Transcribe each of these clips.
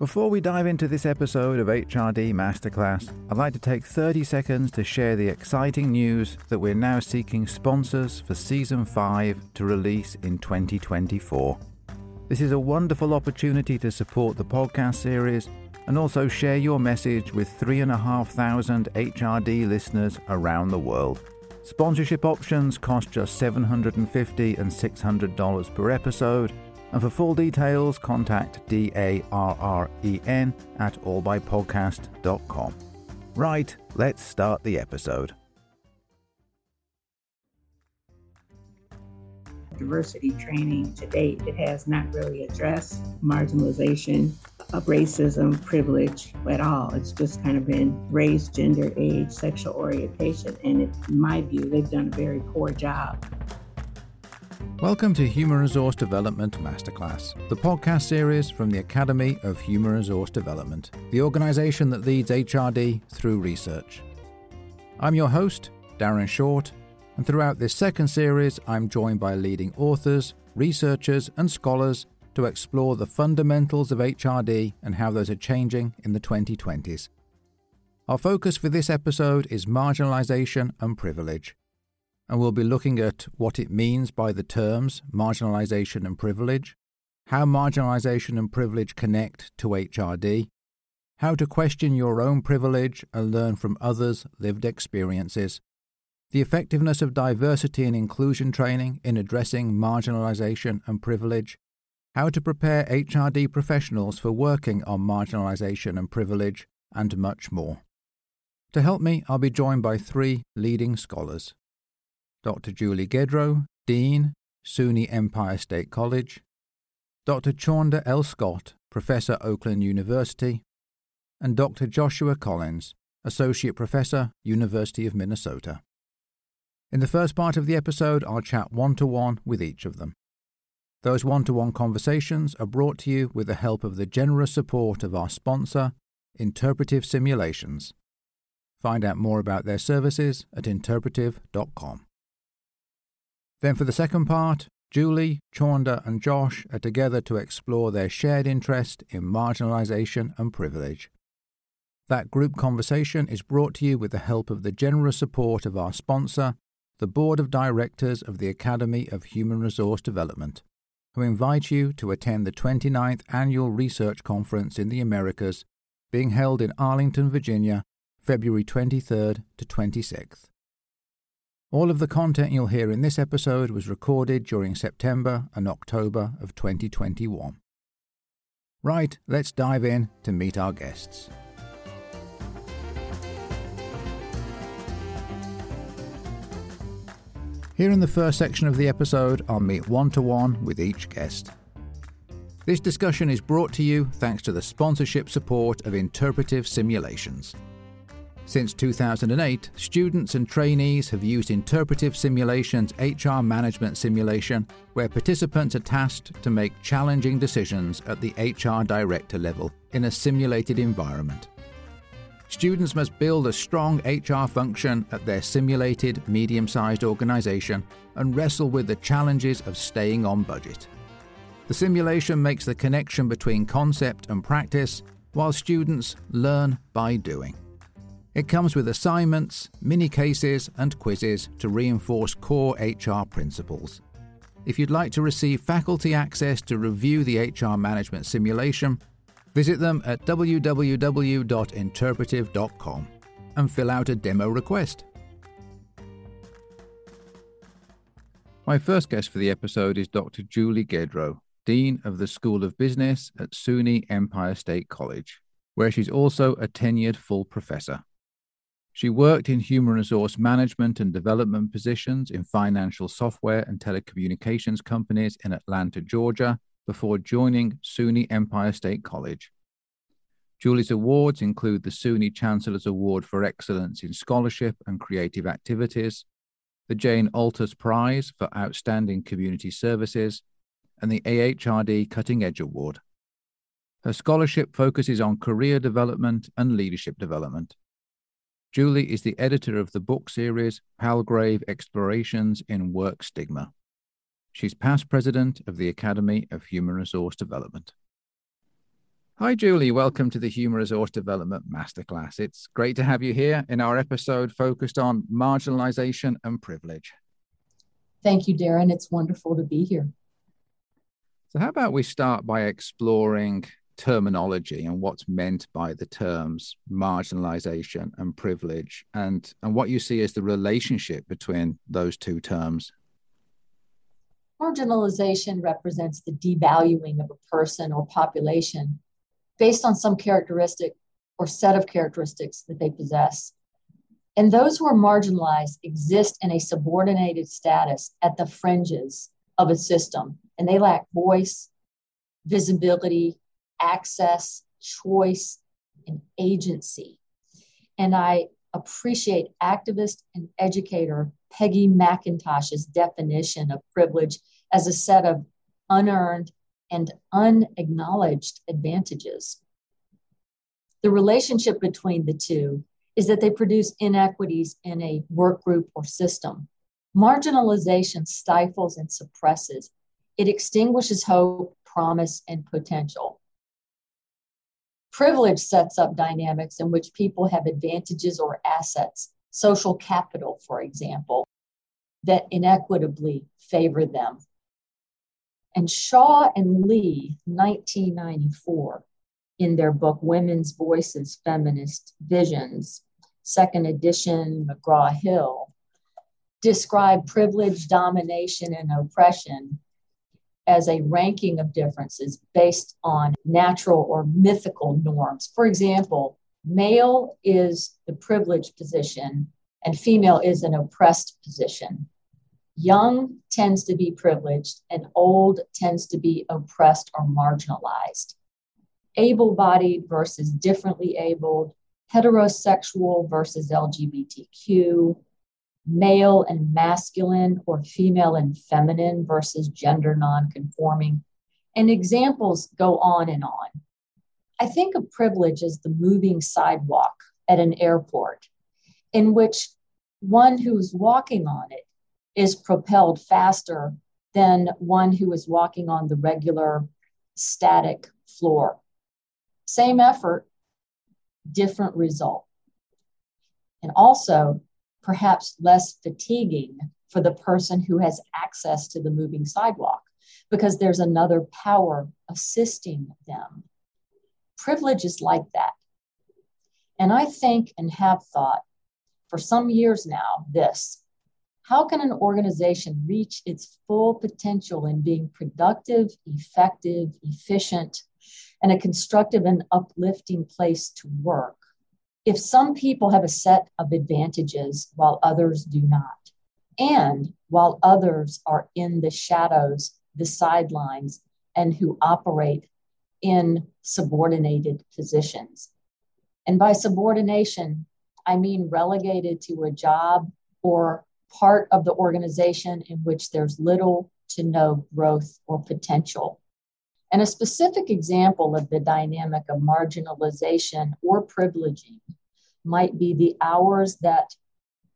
Before we dive into this episode of HRD Masterclass, I'd like to take 30 seconds to share the exciting news that we're now seeking sponsors for Season 5 to release in 2024. This is a wonderful opportunity to support the podcast series and also share your message with 3,500 HRD listeners around the world. Sponsorship options cost just $750 and $600 per episode and for full details, contact D-A-R-R-E-N at allbypodcast.com. Right, let's start the episode. Diversity training to date, it has not really addressed marginalization of racism, privilege at all. It's just kind of been race, gender, age, sexual orientation. And in my view, they've done a very poor job Welcome to Human Resource Development Masterclass, the podcast series from the Academy of Human Resource Development, the organization that leads HRD through research. I'm your host, Darren Short, and throughout this second series, I'm joined by leading authors, researchers, and scholars to explore the fundamentals of HRD and how those are changing in the 2020s. Our focus for this episode is marginalization and privilege and we'll be looking at what it means by the terms marginalisation and privilege, how marginalisation and privilege connect to HRD, how to question your own privilege and learn from others' lived experiences, the effectiveness of diversity and inclusion training in addressing marginalisation and privilege, how to prepare HRD professionals for working on marginalisation and privilege, and much more. To help me, I'll be joined by three leading scholars. Dr. Julie Gedro, Dean, SUNY Empire State College, Dr. Chaunda L. Scott, Professor, Oakland University, and Dr. Joshua Collins, Associate Professor, University of Minnesota. In the first part of the episode, I'll chat one to one with each of them. Those one to one conversations are brought to you with the help of the generous support of our sponsor, Interpretive Simulations. Find out more about their services at interpretive.com. Then, for the second part, Julie, Chaunda, and Josh are together to explore their shared interest in marginalisation and privilege. That group conversation is brought to you with the help of the generous support of our sponsor, the Board of Directors of the Academy of Human Resource Development, who invite you to attend the 29th Annual Research Conference in the Americas being held in Arlington, Virginia, February 23rd to 26th. All of the content you'll hear in this episode was recorded during September and October of 2021. Right, let's dive in to meet our guests. Here in the first section of the episode, I'll meet one to one with each guest. This discussion is brought to you thanks to the sponsorship support of Interpretive Simulations. Since 2008, students and trainees have used Interpretive Simulation's HR Management Simulation, where participants are tasked to make challenging decisions at the HR director level in a simulated environment. Students must build a strong HR function at their simulated medium sized organisation and wrestle with the challenges of staying on budget. The simulation makes the connection between concept and practice, while students learn by doing. It comes with assignments, mini cases, and quizzes to reinforce core HR principles. If you'd like to receive faculty access to review the HR management simulation, visit them at www.interpretive.com and fill out a demo request. My first guest for the episode is Dr. Julie Gedro, Dean of the School of Business at SUNY Empire State College, where she's also a tenured full professor. She worked in human resource management and development positions in financial software and telecommunications companies in Atlanta, Georgia, before joining SUNY Empire State College. Julie's awards include the SUNY Chancellor's Award for Excellence in Scholarship and Creative Activities, the Jane Altes Prize for Outstanding Community Services, and the AHRD Cutting Edge Award. Her scholarship focuses on career development and leadership development. Julie is the editor of the book series Palgrave Explorations in Work Stigma. She's past president of the Academy of Human Resource Development. Hi, Julie. Welcome to the Human Resource Development Masterclass. It's great to have you here in our episode focused on marginalization and privilege. Thank you, Darren. It's wonderful to be here. So, how about we start by exploring terminology and what's meant by the terms marginalization and privilege. And and what you see as the relationship between those two terms. Marginalization represents the devaluing of a person or population based on some characteristic or set of characteristics that they possess. And those who are marginalized exist in a subordinated status at the fringes of a system and they lack voice visibility access, choice, and agency. And I appreciate activist and educator Peggy McIntosh's definition of privilege as a set of unearned and unacknowledged advantages. The relationship between the two is that they produce inequities in a work group or system. Marginalization stifles and suppresses, it extinguishes hope, promise, and potential. Privilege sets up dynamics in which people have advantages or assets, social capital, for example, that inequitably favor them. And Shaw and Lee, 1994, in their book Women's Voices Feminist Visions, second edition, McGraw Hill, describe privilege, domination, and oppression as a ranking of differences based on natural or mythical norms. For example, male is the privileged position and female is an oppressed position. Young tends to be privileged and old tends to be oppressed or marginalized. Able bodied versus differently abled, heterosexual versus LGBTQ, male and masculine or female and feminine versus gender nonconforming. And examples go on and on. I think of privilege as the moving sidewalk at an airport, in which one who's walking on it is propelled faster than one who is walking on the regular static floor. Same effort, different result. And also, perhaps less fatiguing for the person who has access to the moving sidewalk because there's another power assisting them. Privilege is like that. And I think and have thought for some years now this how can an organization reach its full potential in being productive, effective, efficient, and a constructive and uplifting place to work if some people have a set of advantages while others do not, and while others are in the shadows, the sidelines, and who operate in subordinated positions. And by subordination, I mean relegated to a job or part of the organization in which there's little to no growth or potential. And a specific example of the dynamic of marginalization or privileging might be the hours that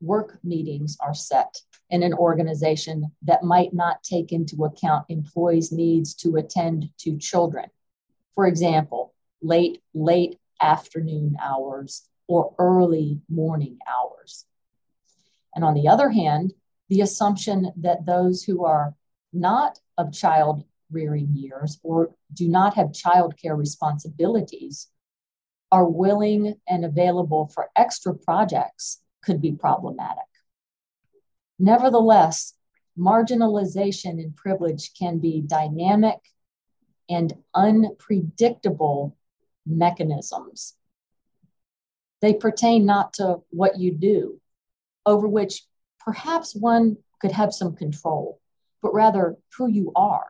work meetings are set in an organization that might not take into account employees' needs to attend to children. For example, late, late afternoon hours or early morning hours. And on the other hand, the assumption that those who are not of child rearing years or do not have childcare responsibilities are willing and available for extra projects could be problematic. Nevertheless, marginalization and privilege can be dynamic and unpredictable mechanisms. They pertain not to what you do, over which perhaps one could have some control, but rather who you are.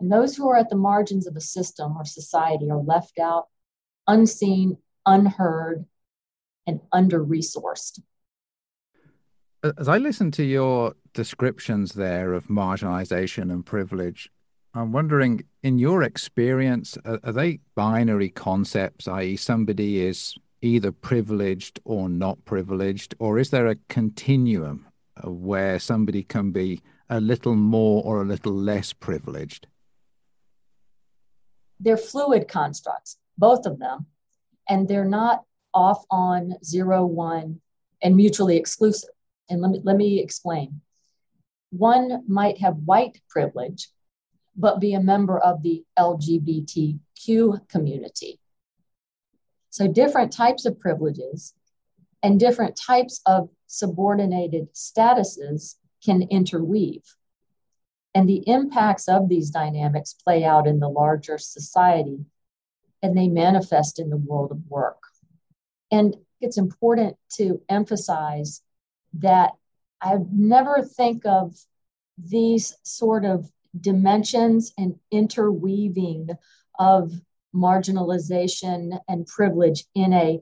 And those who are at the margins of a system or society are left out, unseen, unheard, and under resourced. As I listen to your descriptions there of marginalization and privilege, I'm wondering, in your experience, are, are they binary concepts, i.e., somebody is either privileged or not privileged, or is there a continuum where somebody can be a little more or a little less privileged? they're fluid constructs, both of them, and they're not off on zero, one, and mutually exclusive. And let me, let me explain. One might have white privilege, but be a member of the LGBTQ community. So, different types of privileges and different types of subordinated statuses can interweave. And the impacts of these dynamics play out in the larger society and they manifest in the world of work. And it's important to emphasize that I never think of these sort of dimensions and interweaving of marginalization and privilege in a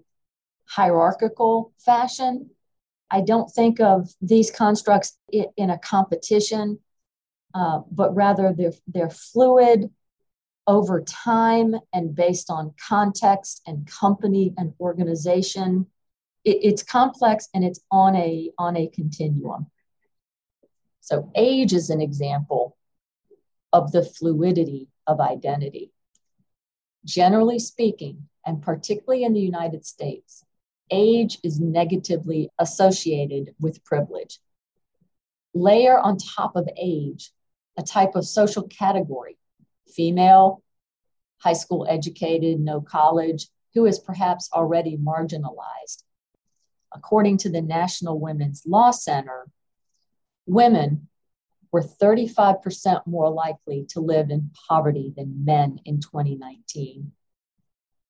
hierarchical fashion. I don't think of these constructs in a competition, uh, but rather they're, they're fluid over time and based on context and company and organization. It, it's complex and it's on a, on a continuum. So, age is an example of the fluidity of identity. Generally speaking, and particularly in the United States, age is negatively associated with privilege. Layer on top of age a type of social category female, high school educated, no college, who is perhaps already marginalized. According to the National Women's Law Center, women were 35% more likely to live in poverty than men in 2019.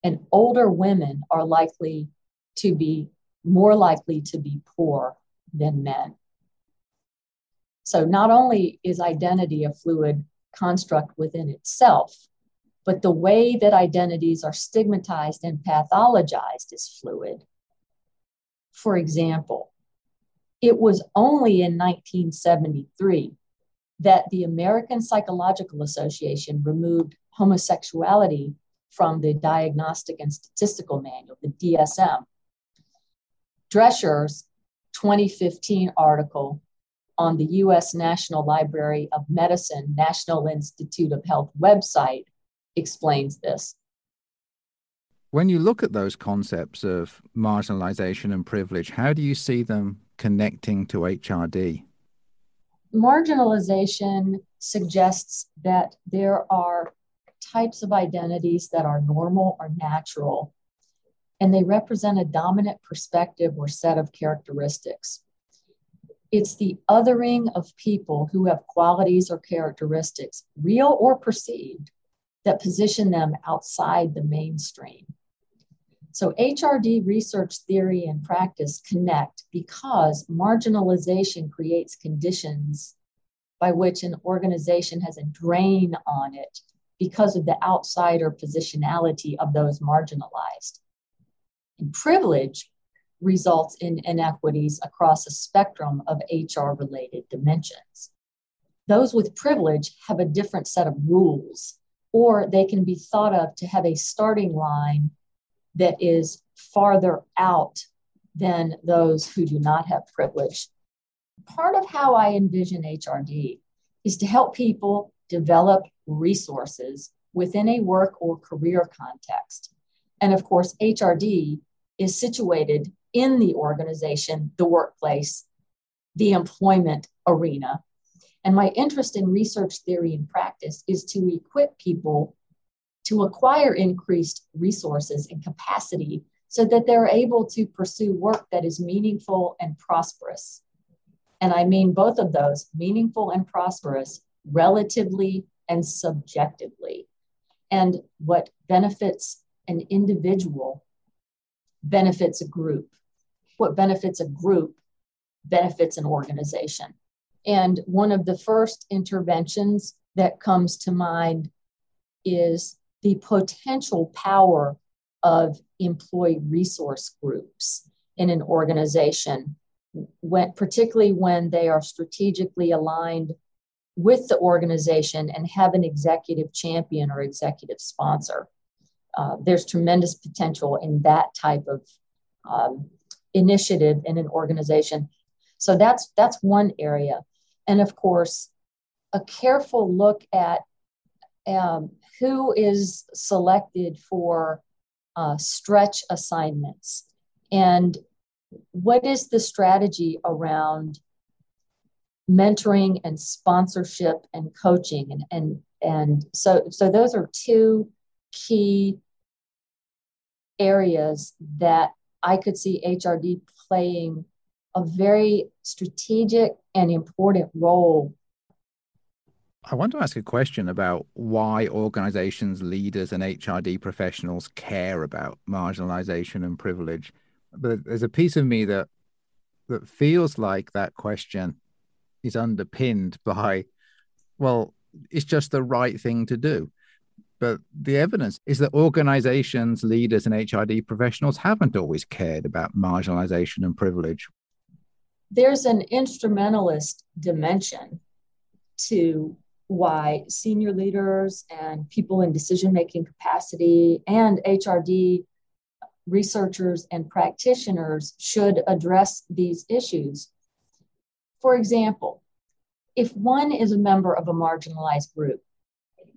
And older women are likely to be more likely to be poor than men. So, not only is identity a fluid construct within itself, but the way that identities are stigmatized and pathologized is fluid. For example, it was only in 1973 that the American Psychological Association removed homosexuality from the Diagnostic and Statistical Manual, the DSM. Drescher's 2015 article on the US National Library of Medicine National Institute of Health website explains this. When you look at those concepts of marginalization and privilege, how do you see them connecting to HRD? marginalization suggests that there are types of identities that are normal or natural, and they represent a dominant perspective or set of characteristics. It's the othering of people who have qualities or characteristics, real or perceived, that position them outside the mainstream. So, HRD research theory and practice connect because marginalization creates conditions by which an organization has a drain on it because of the outsider positionality of those marginalized. And privilege results in inequities across a spectrum of HR related dimensions. Those with privilege have a different set of rules, or they can be thought of to have a starting line that is farther out than those who do not have privilege. Part of how I envision HRD is to help people develop resources within a work or career context. And of course, HRD is situated in the organization, the workplace, the employment arena. And my interest in research theory and practice is to equip people to acquire increased resources and capacity so that they're able to pursue work that is meaningful and prosperous. And I mean both of those meaningful and prosperous, relatively and subjectively. And what benefits an individual benefits a group. What benefits a group benefits an organization. And one of the first interventions that comes to mind is the potential power of employee resource groups in an organization, when, particularly when they are strategically aligned with the organization and have an executive champion or executive sponsor. Uh, there's tremendous potential in that type of um, initiative in an organization. So that's that's one area, and of course, a careful look at um, who is selected for uh, stretch assignments and what is the strategy around mentoring and sponsorship and coaching and and and so so those are two key areas that I could see HRD playing a very strategic and important role. I want to ask a question about why organizations, leaders, and HRD professionals care about marginalization and privilege. But there's a piece of me that that feels like that question is underpinned by, well, it's just the right thing to do. But the evidence is that organizations, leaders, and HRD professionals haven't always cared about marginalization and privilege. There's an instrumentalist dimension to why senior leaders and people in decision making capacity and HRD researchers and practitioners should address these issues. For example, if one is a member of a marginalized group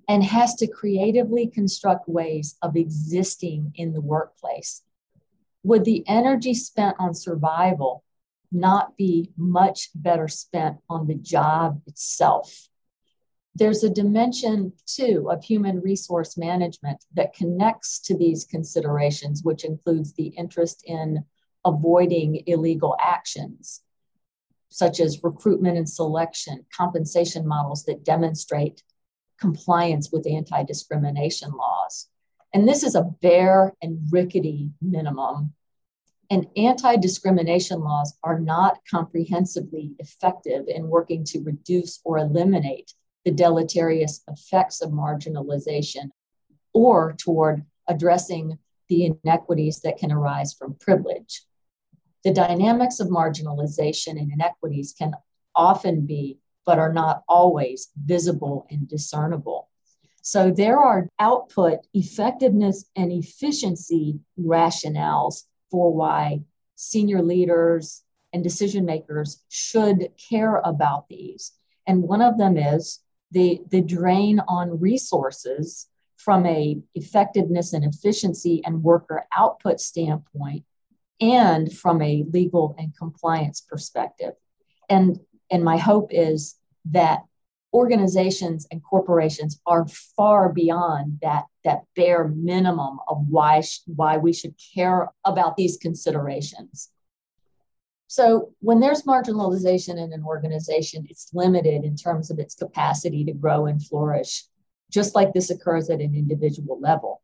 and has to creatively construct ways of existing in the workplace, would the energy spent on survival not be much better spent on the job itself? There's a dimension too of human resource management that connects to these considerations, which includes the interest in avoiding illegal actions, such as recruitment and selection, compensation models that demonstrate compliance with anti discrimination laws. And this is a bare and rickety minimum. And anti discrimination laws are not comprehensively effective in working to reduce or eliminate the deleterious effects of marginalization or toward addressing the inequities that can arise from privilege. The dynamics of marginalization and inequities can often be but are not always visible and discernible. So there are output effectiveness and efficiency rationales for why senior leaders and decision makers should care about these. And one of them is the, the drain on resources from a effectiveness and efficiency and worker output standpoint and from a legal and compliance perspective. And and my hope is that organizations and corporations are far beyond that that bare minimum of why sh- why we should care about these considerations. So when there's marginalization in an organization it's limited in terms of its capacity to grow and flourish just like this occurs at an individual level.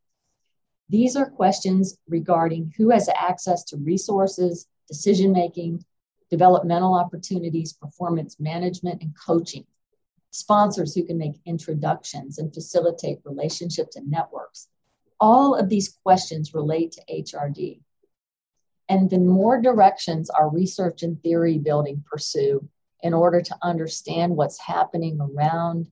These are questions regarding who has access to resources decision making developmental opportunities, performance management, and coaching. Sponsors who can make introductions and facilitate relationships and networks. All of these questions relate to HRD. And the more directions our research and theory building pursue in order to understand what's happening around,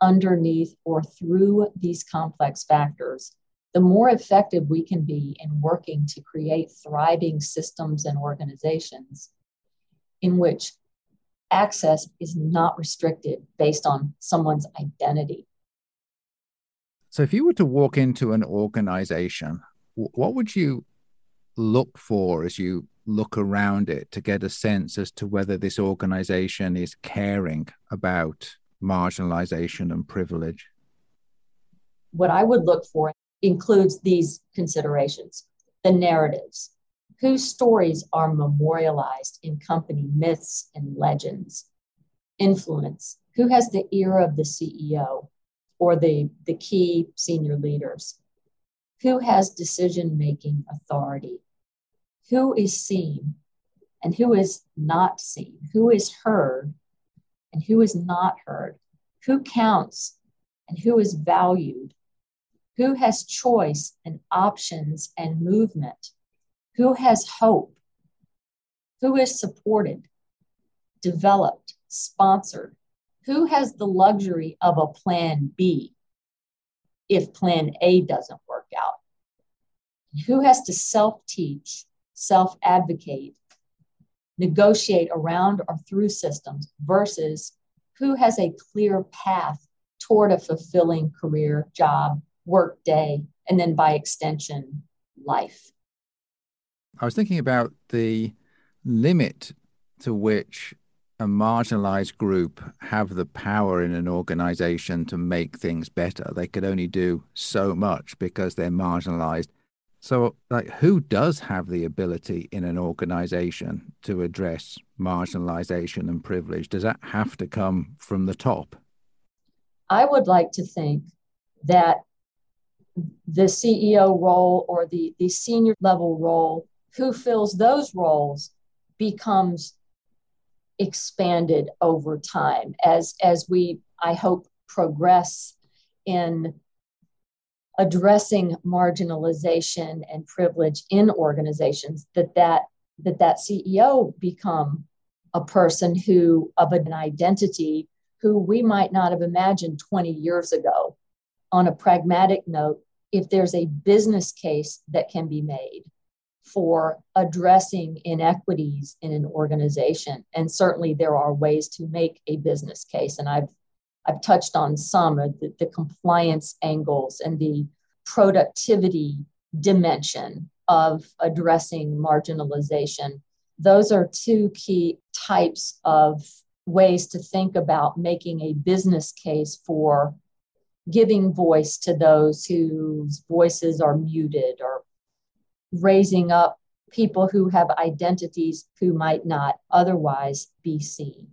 underneath, or through these complex factors, the more effective we can be in working to create thriving systems and organizations in which access is not restricted based on someone's identity. So, if you were to walk into an organization, what would you look for as you look around it to get a sense as to whether this organization is caring about marginalization and privilege? What I would look for includes these considerations the narratives, whose stories are memorialized in company myths and legends. Influence, who has the ear of the CEO or the, the key senior leaders? Who has decision making authority? Who is seen and who is not seen? Who is heard and who is not heard? Who counts and who is valued? Who has choice and options and movement? Who has hope, who is supported, developed, sponsored, who has the luxury of a plan B if plan A doesn't work out, who has to self teach, self advocate, negotiate around or through systems versus who has a clear path toward a fulfilling career, job, work day, and then by extension, life. I was thinking about the limit to which a marginalized group have the power in an organization to make things better. They could only do so much because they're marginalized. So, like, who does have the ability in an organization to address marginalization and privilege? Does that have to come from the top? I would like to think that the CEO role or the, the senior level role, who fills those roles becomes expanded over time as as we i hope progress in addressing marginalization and privilege in organizations that that that that ceo become a person who of an identity who we might not have imagined 20 years ago. On a pragmatic note if there's a business case that can be made for addressing inequities in an organization. And certainly there are ways to make a business case. And i've i've touched on some of the, the compliance angles and the productivity dimension of addressing marginalization. Those are two key types of ways to think about making a business case for giving voice to those whose voices are muted or raising up people who have identities who might not otherwise be seen.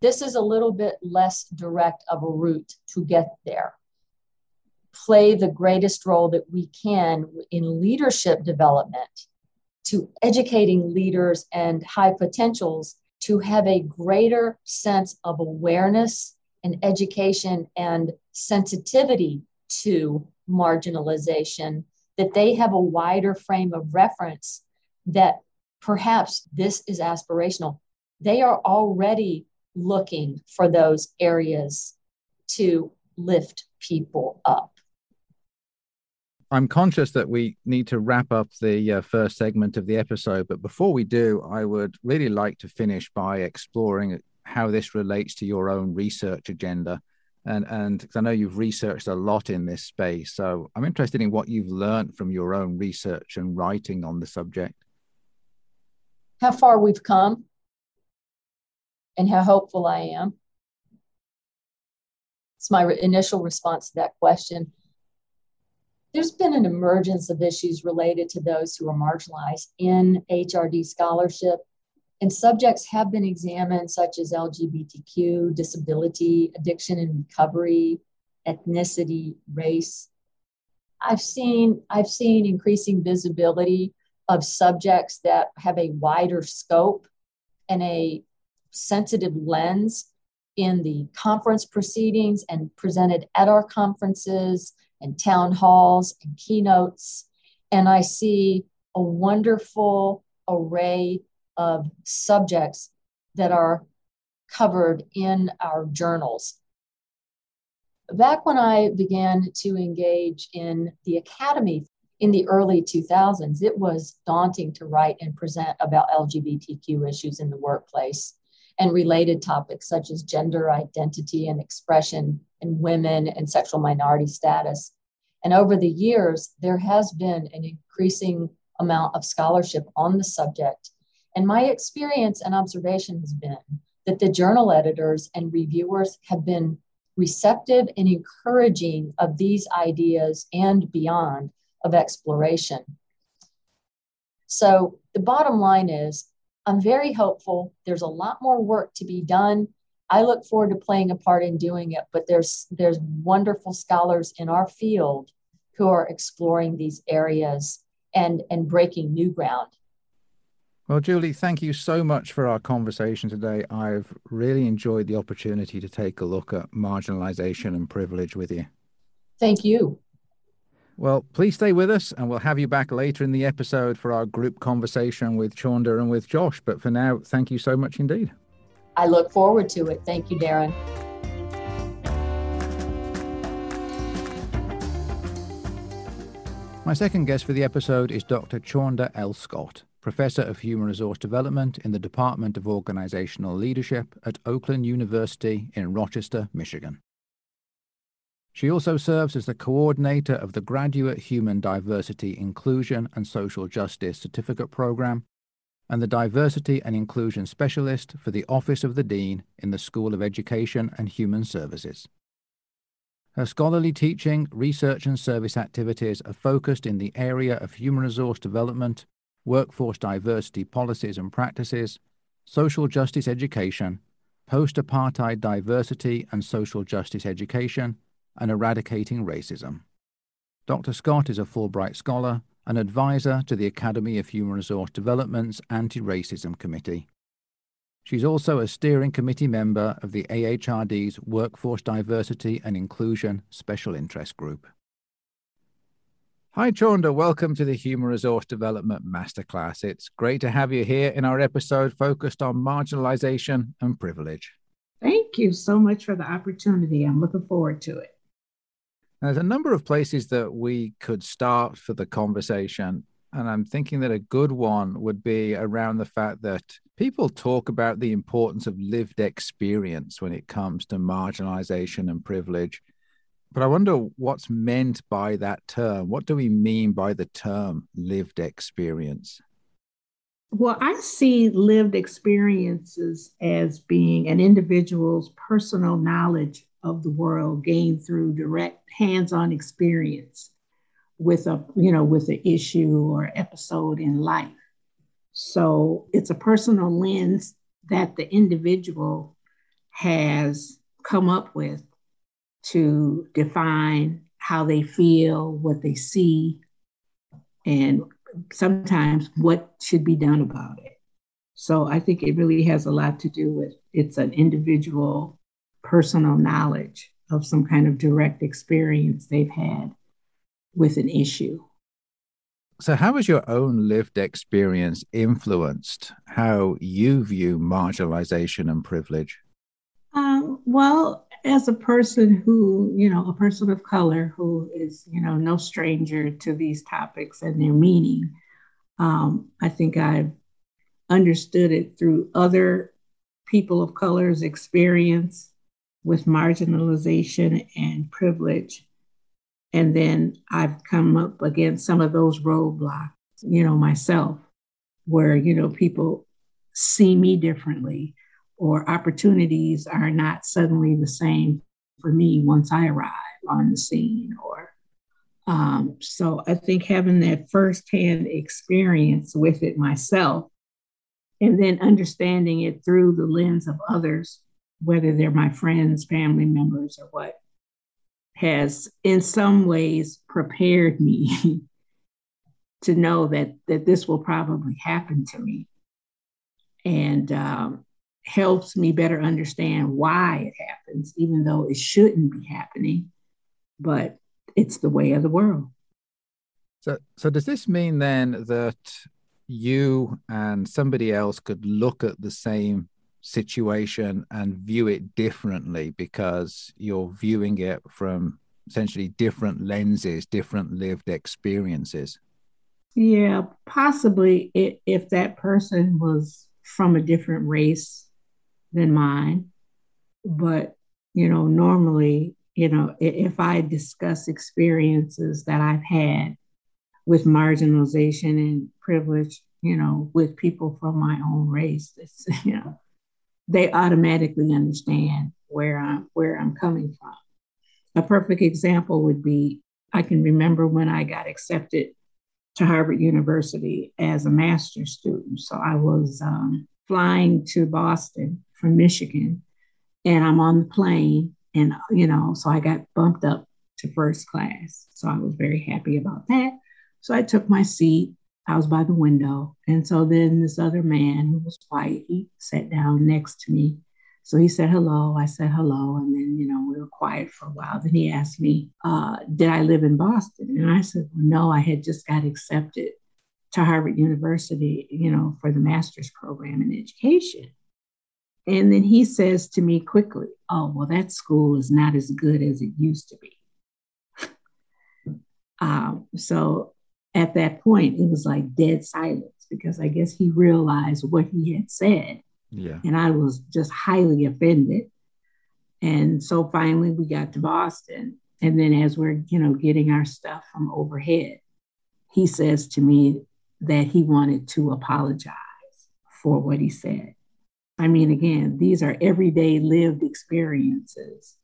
This is a little bit less direct of a route to get there. Play the greatest role that we can in leadership development to educating leaders and high potentials to have a greater sense of awareness and education and sensitivity to marginalization that they have a wider frame of reference that perhaps this is aspirational. They are already looking for those areas to lift people up. I'm conscious that we need to wrap up the uh, first segment of the episode, but before we do, I would really like to finish by exploring how this relates to your own research agenda and and I know you've researched a lot in this space, so I'm interested in what you've learned from your own research and writing on the subject. How far we've come, and how hopeful I am. It's my re- initial response to that question. There's been an emergence of issues related to those who are marginalized in HRD scholarship and subjects have been examined, such as LGBTQ, disability, addiction and recovery, ethnicity, race. I've seen, I've seen increasing visibility of subjects that have a wider scope and a sensitive lens in the conference proceedings and presented at our conferences and town halls and keynotes. And I see a wonderful array of subjects that are covered in our journals. Back when I began to engage in the academy in the early 2000s, it was daunting to write and present about LGBTQ issues in the workplace and related topics such as gender identity and expression and women and sexual minority status. And over the years, there has been an increasing amount of scholarship on the subject and my experience and observation has been that the journal editors and reviewers have been receptive and encouraging of these ideas and beyond of exploration. So the bottom line is I'm very hopeful. There's a lot more work to be done. I look forward to playing a part in doing it, but there's there's wonderful scholars in our field who are exploring these areas and and breaking new ground well, Julie, thank you so much for our conversation today. I've really enjoyed the opportunity to take a look at marginalization and privilege with you. Thank you. Well, please stay with us and we'll have you back later in the episode for our group conversation with Chaunda and with Josh. But for now, thank you so much indeed. I look forward to it. Thank you, Darren. My second guest for the episode is Dr. Chaunda L. Scott. Professor of Human Resource Development in the Department of Organizational Leadership at Oakland University in Rochester, Michigan. She also serves as the coordinator of the Graduate Human Diversity, Inclusion and Social Justice Certificate Program and the Diversity and Inclusion Specialist for the Office of the Dean in the School of Education and Human Services. Her scholarly teaching, research, and service activities are focused in the area of human resource development, workforce diversity policies and practices, social justice education, post apartheid diversity and social justice education, and eradicating racism. Dr. Scott is a Fulbright Scholar, an advisor to the Academy of Human Resource Development's Anti Racism Committee. She's also a steering committee member of the AHRD's Workforce Diversity and Inclusion Special Interest Group. Hi, Chaunda. Welcome to the Human Resource Development Masterclass. It's great to have you here in our episode focused on marginalization and privilege. Thank you so much for the opportunity. I'm looking forward to it. There's a number of places that we could start for the conversation. And I'm thinking that a good one would be around the fact that people talk about the importance of lived experience when it comes to marginalization and privilege. But I wonder what's meant by that term. What do we mean by the term lived experience? Well, I see lived experiences as being an individual's personal knowledge of the world gained through direct hands-on experience with a you know with an issue or episode in life so it's a personal lens that the individual has come up with to define how they feel what they see and sometimes what should be done about it so i think it really has a lot to do with it's an individual personal knowledge of some kind of direct experience they've had with an issue. So, how has your own lived experience influenced how you view marginalization and privilege? Um, well, as a person who, you know, a person of color who is, you know, no stranger to these topics and their meaning, um, I think I've understood it through other people of color's experience with marginalization and privilege. And then I've come up against some of those roadblocks, you know, myself, where, you know, people see me differently or opportunities are not suddenly the same for me once I arrive on the scene or um, so I think having that firsthand experience with it myself and then understanding it through the lens of others whether they're my friends, family members, or what, has in some ways prepared me to know that that this will probably happen to me, and um, helps me better understand why it happens, even though it shouldn't be happening, but it's the way of the world. So, so does this mean then that you and somebody else could look at the same situation and view it differently because you're viewing it from essentially different lenses, different lived experiences. Yeah, possibly if if that person was from a different race than mine. But, you know, normally, you know, if I discuss experiences that I've had with marginalization and privilege, you know, with people from my own race, it's, you know, they automatically understand where I'm where I'm coming from. A perfect example would be I can remember when I got accepted to Harvard University as a master's student. So I was um, flying to Boston from Michigan, and I'm on the plane, and you know, so I got bumped up to first class. So I was very happy about that. So I took my seat I was by the window. And so then this other man who was white, he sat down next to me. So he said hello. I said hello. And then, you know, we were quiet for a while. Then he asked me, uh, Did I live in Boston? And I said, Well, no, I had just got accepted to Harvard University, you know, for the master's program in education. And then he says to me quickly, Oh, well, that school is not as good as it used to be. um, so at that point, it was like dead silence because I guess he realized what he had said. Yeah. And I was just highly offended. And so finally we got to Boston And then as we're, you know, getting our stuff from overhead, he says to me that he wanted to apologize for what he said. I mean, again, these are everyday lived experiences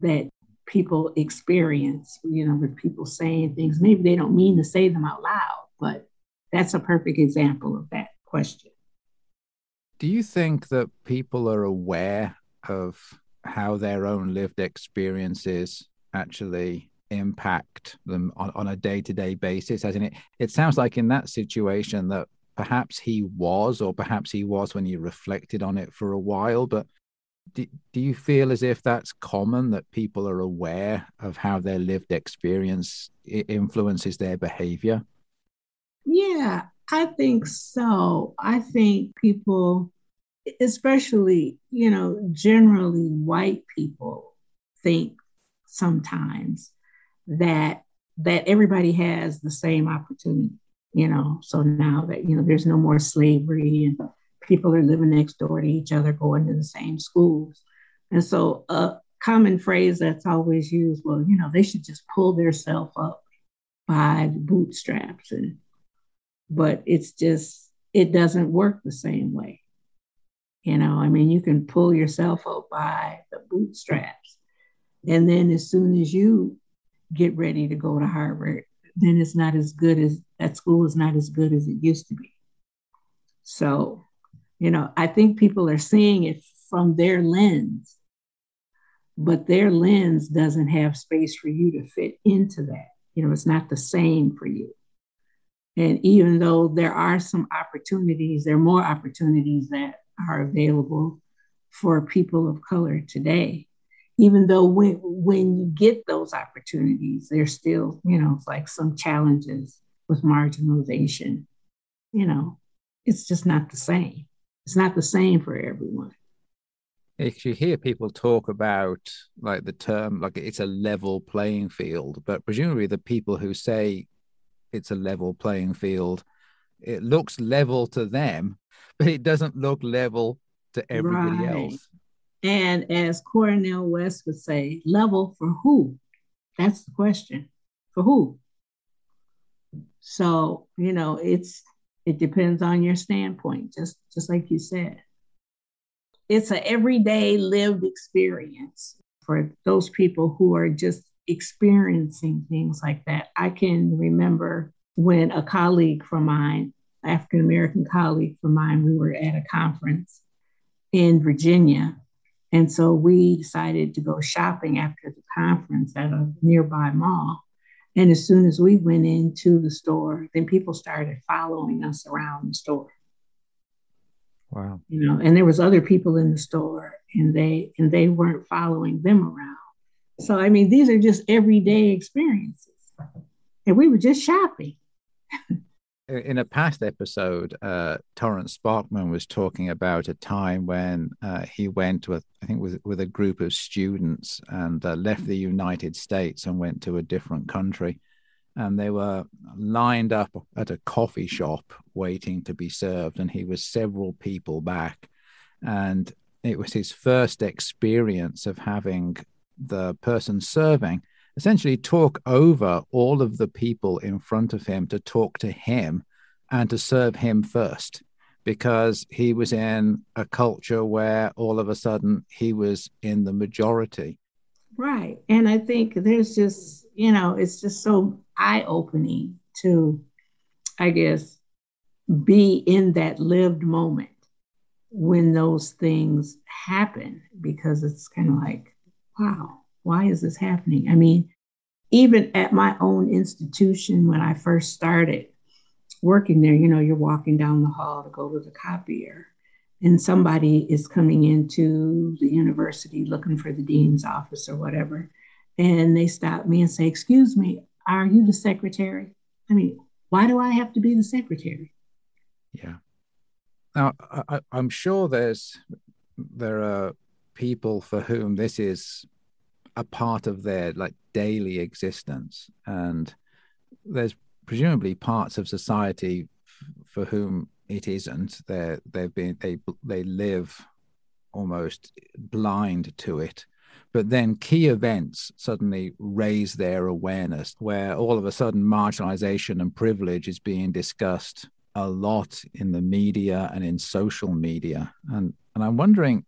that people experience, you know, with people saying things. Maybe they don't mean to say them out loud, but that's a perfect example of that question. Do you think that people are aware of how their own lived experiences actually impact them on, on a day-to-day basis as in it it sounds like in that situation that perhaps he was or perhaps he was when you reflected on it for a while but do, do you feel as if that's common that people are aware of how their lived experience influences their behavior? Yeah i think so. I think people especially you know generally white people think sometimes that that everybody has the same opportunity you know so now that you know there's no more slavery and people are living next door to each other going to the same schools. And so a common phrase that's always used well you know they should just pull themselves up by the bootstraps and but it's just it doesn't work the same way. You know i mean you can pull yourself up by the bootstraps. And then as soon as you get ready to go to Harvard, then it's not as good as that school is not as good as it used to be. So, you know, I think people are seeing it from their lens, but their lens doesn't have space for you to fit into that. You know, it's not the same for you. And even though there are some opportunities, there are more opportunities that are available for people of color today even though when when you get those opportunities, there's still, you know, like some challenges with marginalization. You know, it's just not the same. It's not the same for everyone. If you hear people talk about like the term, like it's a level playing field, but presumably the people who say it's a level playing field, it looks level to them, but it doesn't look level to everybody right. else. And as Cornel West would say, level for who? That's the question. For who? So, you know, it's it depends on your standpoint, just just like you said. It's an everyday lived experience for those people who are just experiencing things like that. I can remember when a colleague from mine, African American colleague from mine, we were at a conference in Virginia and so we decided to go shopping after the conference at a nearby mall. And as soon as we went into the store, then people started following us around the store. Wow. You know, and there was other people in the store and they and they weren't following them around. So I mean, these are just everyday experiences. And we were just shopping. in a past episode, uh, Torrence Sparkman was talking about a time when uh, he went with, I think, with with a group of students and uh, left the United States and went to a different country, and they were lined up at a coffee shop waiting to be served, and he was several people back, and it was his first experience of having the person serving essentially talk over all of the people in front of him to talk to him and to serve him first because he was in a culture where all of a sudden he was in the majority. Right. And I think there's just, you know, it's just so eye opening to, I guess, be in that lived moment when those things happen because it's kind of like, wow, why is this happening? I mean, even at my own institution, when I first started working there, you know, you're walking down the hall to go to the copier, and somebody is coming into the university looking for the dean's office or whatever. And they stop me and say, Excuse me, are you the secretary? I mean, why do I have to be the secretary? Yeah. Now, I, I'm sure there's there are people for whom this is a part of their like daily existence. And there's presumably parts of society f- for whom it isn't. They they've been they they live almost blind to it. But then key events suddenly raise their awareness, where all of a sudden marginalization and privilege is being discussed a lot in the media and in social media. And, and I'm wondering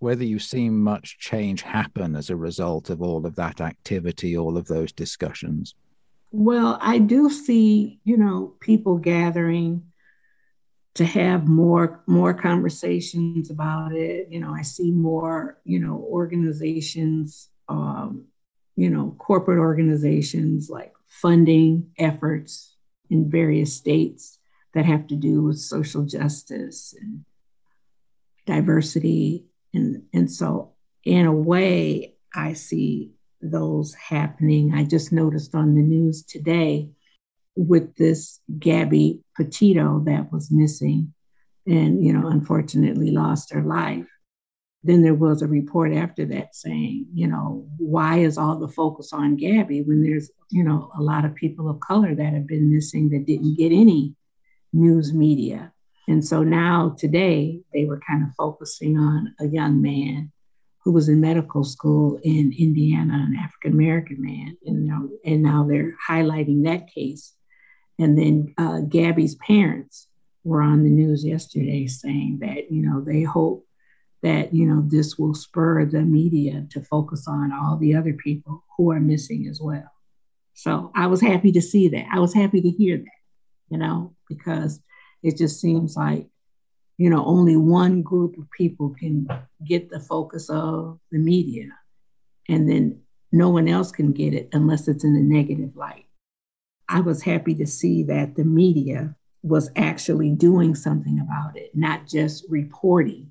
whether you've seen much change happen as a result of all of that activity, all of those discussions. Well, I do see, you know, people gathering to have more more conversations about it. You know, I see more, you know, organizations, um, you know, corporate organizations like funding efforts in various states that have to do with social justice and diversity. And, and so, in a way, I see those happening. I just noticed on the news today with this Gabby Petito that was missing and, you know, unfortunately lost her life. Then there was a report after that saying, you know, why is all the focus on Gabby when there's, you know, a lot of people of color that have been missing that didn't get any news media. And so now today they were kind of focusing on a young man who was in medical school in Indiana, an African American man, and now, and now they're highlighting that case and then uh, Gabby's parents were on the news yesterday saying that, you know, they hope that, you know, this will spur the media to focus on all the other people who are missing as well. So I was happy to see that. I was happy to hear that, you know, because it just seems like, you know, only one group of people can get the focus of the media. And then no one else can get it unless it's in a negative light. I was happy to see that the media was actually doing something about it, not just reporting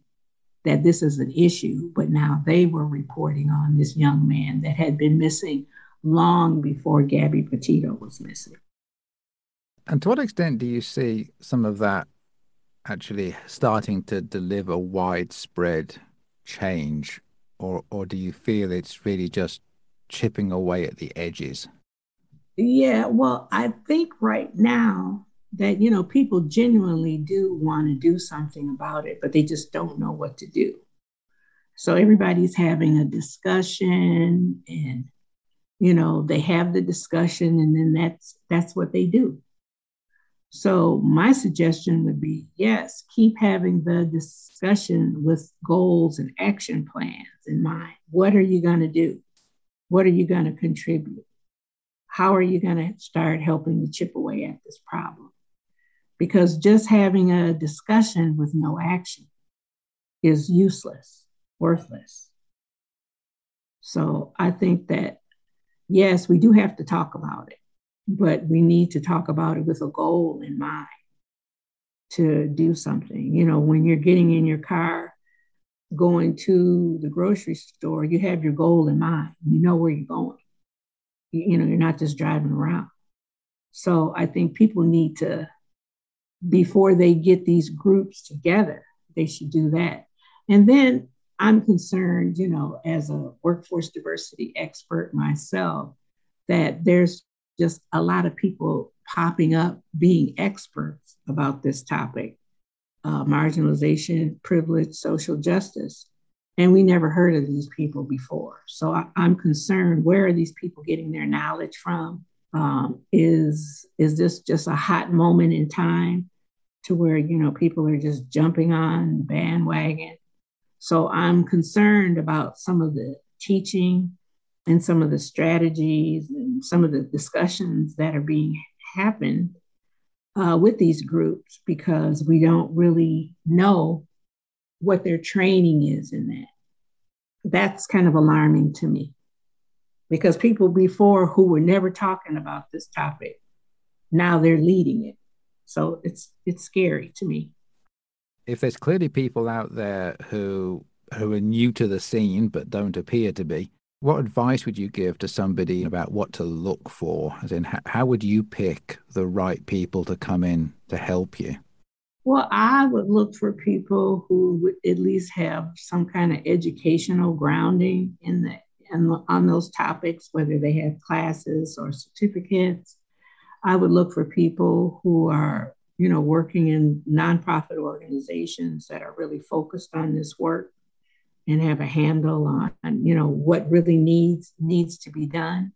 that this is an issue, but now they were reporting on this young man that had been missing long before Gabby Petito was missing. And to what extent do you see some of that actually starting to deliver widespread change, or, or do you feel it's really just chipping away at the edges? Yeah, well, I think right now that, you know, people genuinely do want to do something about it, but they just don't know what to do. So everybody's having a discussion and, you know, they have the discussion and then that's that's what they do. So my suggestion would be yes, keep having the discussion with goals and action plans in mind. What are you going to do? What are you going to contribute? how are you going to start helping to chip away at this problem? Because just having a discussion with no action is useless, worthless. So I think that, yes, we do have to talk about it, but we need to talk about it with a goal in mind to do something. You know, when you're getting in your car, going to the grocery store, you have your goal in mind. You know where you're going you know, you're not just driving around. So I think people need to, before they get these groups together, they should do that. And then I'm concerned, you know, as a workforce diversity expert myself, that there's just a lot of people popping up being experts about this topic uh, marginalization, privilege, social justice. And we never heard of these people before. So I, am concerned where are these people getting their knowledge from? Um, is, is this just a hot moment in time to where, you know, people are just jumping on bandwagon? So I'm concerned about some of the teaching and some of the strategies and some of the discussions that are being happened uh, with these groups because we don't really know what their training is in that. That's kind of alarming to me because people before who were never talking about this topic, now they're leading it. So it's it's scary to me. If there's clearly people out there who who are new to the scene but don't appear to be, what advice would you give to somebody about what to look for? As in, how would you pick the right people to come in to help you? Well, I would look for people who would at least have some kind of educational grounding in the, the on those topics, whether they have classes or certificates. I would look for people who are, you know, working in nonprofit organizations that are really focused on this work and have a handle on, you know, what really needs needs to be done.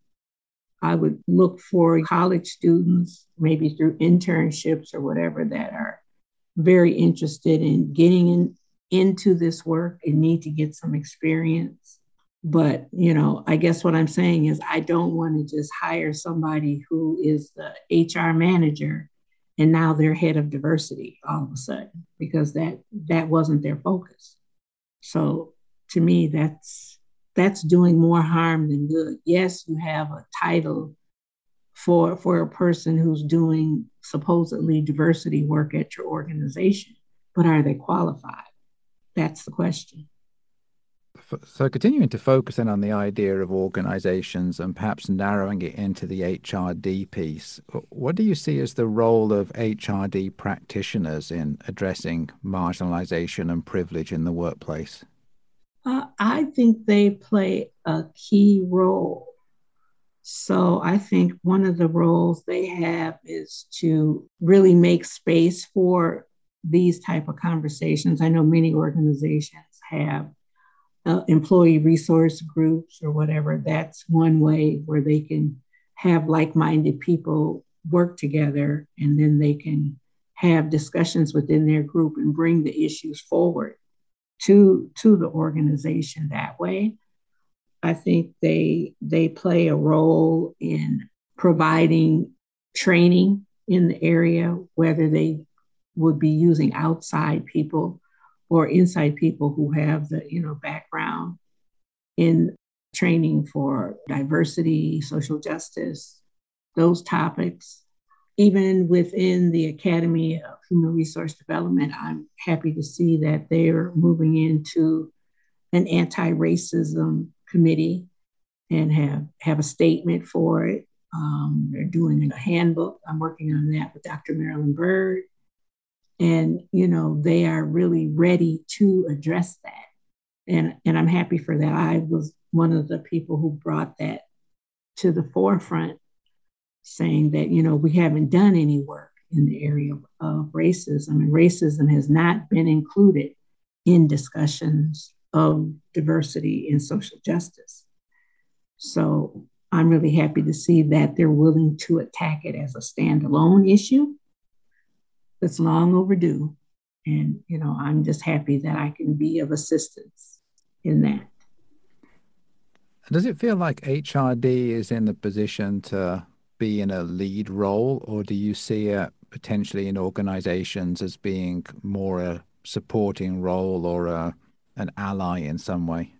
I would look for college students, maybe through internships or whatever, that are very interested in getting in, into this work and need to get some experience. But, you know, I guess what I'm saying is I don't want to just hire somebody who is the HR manager and now they're head of diversity all of a sudden because that that wasn't their focus. So to me, that's that's doing more harm than good. Yes, you have a title for for a person who's doing supposedly diversity work at your organization, but are they qualified? That's the question. So, continuing to focus in on the idea of organizations and perhaps narrowing it into the HRD piece, what do you see as the role of HRD practitioners in addressing marginalization and privilege in the workplace? Uh, I think they play a key role. So I think one of the roles they have is to really make space for these type of conversations. I know many organizations have uh, employee resource groups or whatever. That's one way where they can have like-minded people work together and then they can have discussions within their group and bring the issues forward to to the organization that way. I think they they play a role in providing training in the area, whether they would be using outside people or inside people who have the you know background in training for diversity, social justice, those topics. Even within the Academy of Human Resource Development, I'm happy to see that they're moving into an anti-racism committee and have, have a statement for it. Um, they're doing a handbook. I'm working on that with Dr. Marilyn Byrd, And, you know, they are really ready to address that. And, and I'm happy for that. I was one of the people who brought that to the forefront, saying that, you know, we haven't done any work in the area of, of racism, and racism has not been included in discussions of diversity and social justice. So I'm really happy to see that they're willing to attack it as a standalone issue that's long overdue. And, you know, I'm just happy that I can be of assistance in that. Does it feel like HRD is in the position to be in a lead role, or do you see it potentially in organizations as being more a supporting role or a an ally in some way?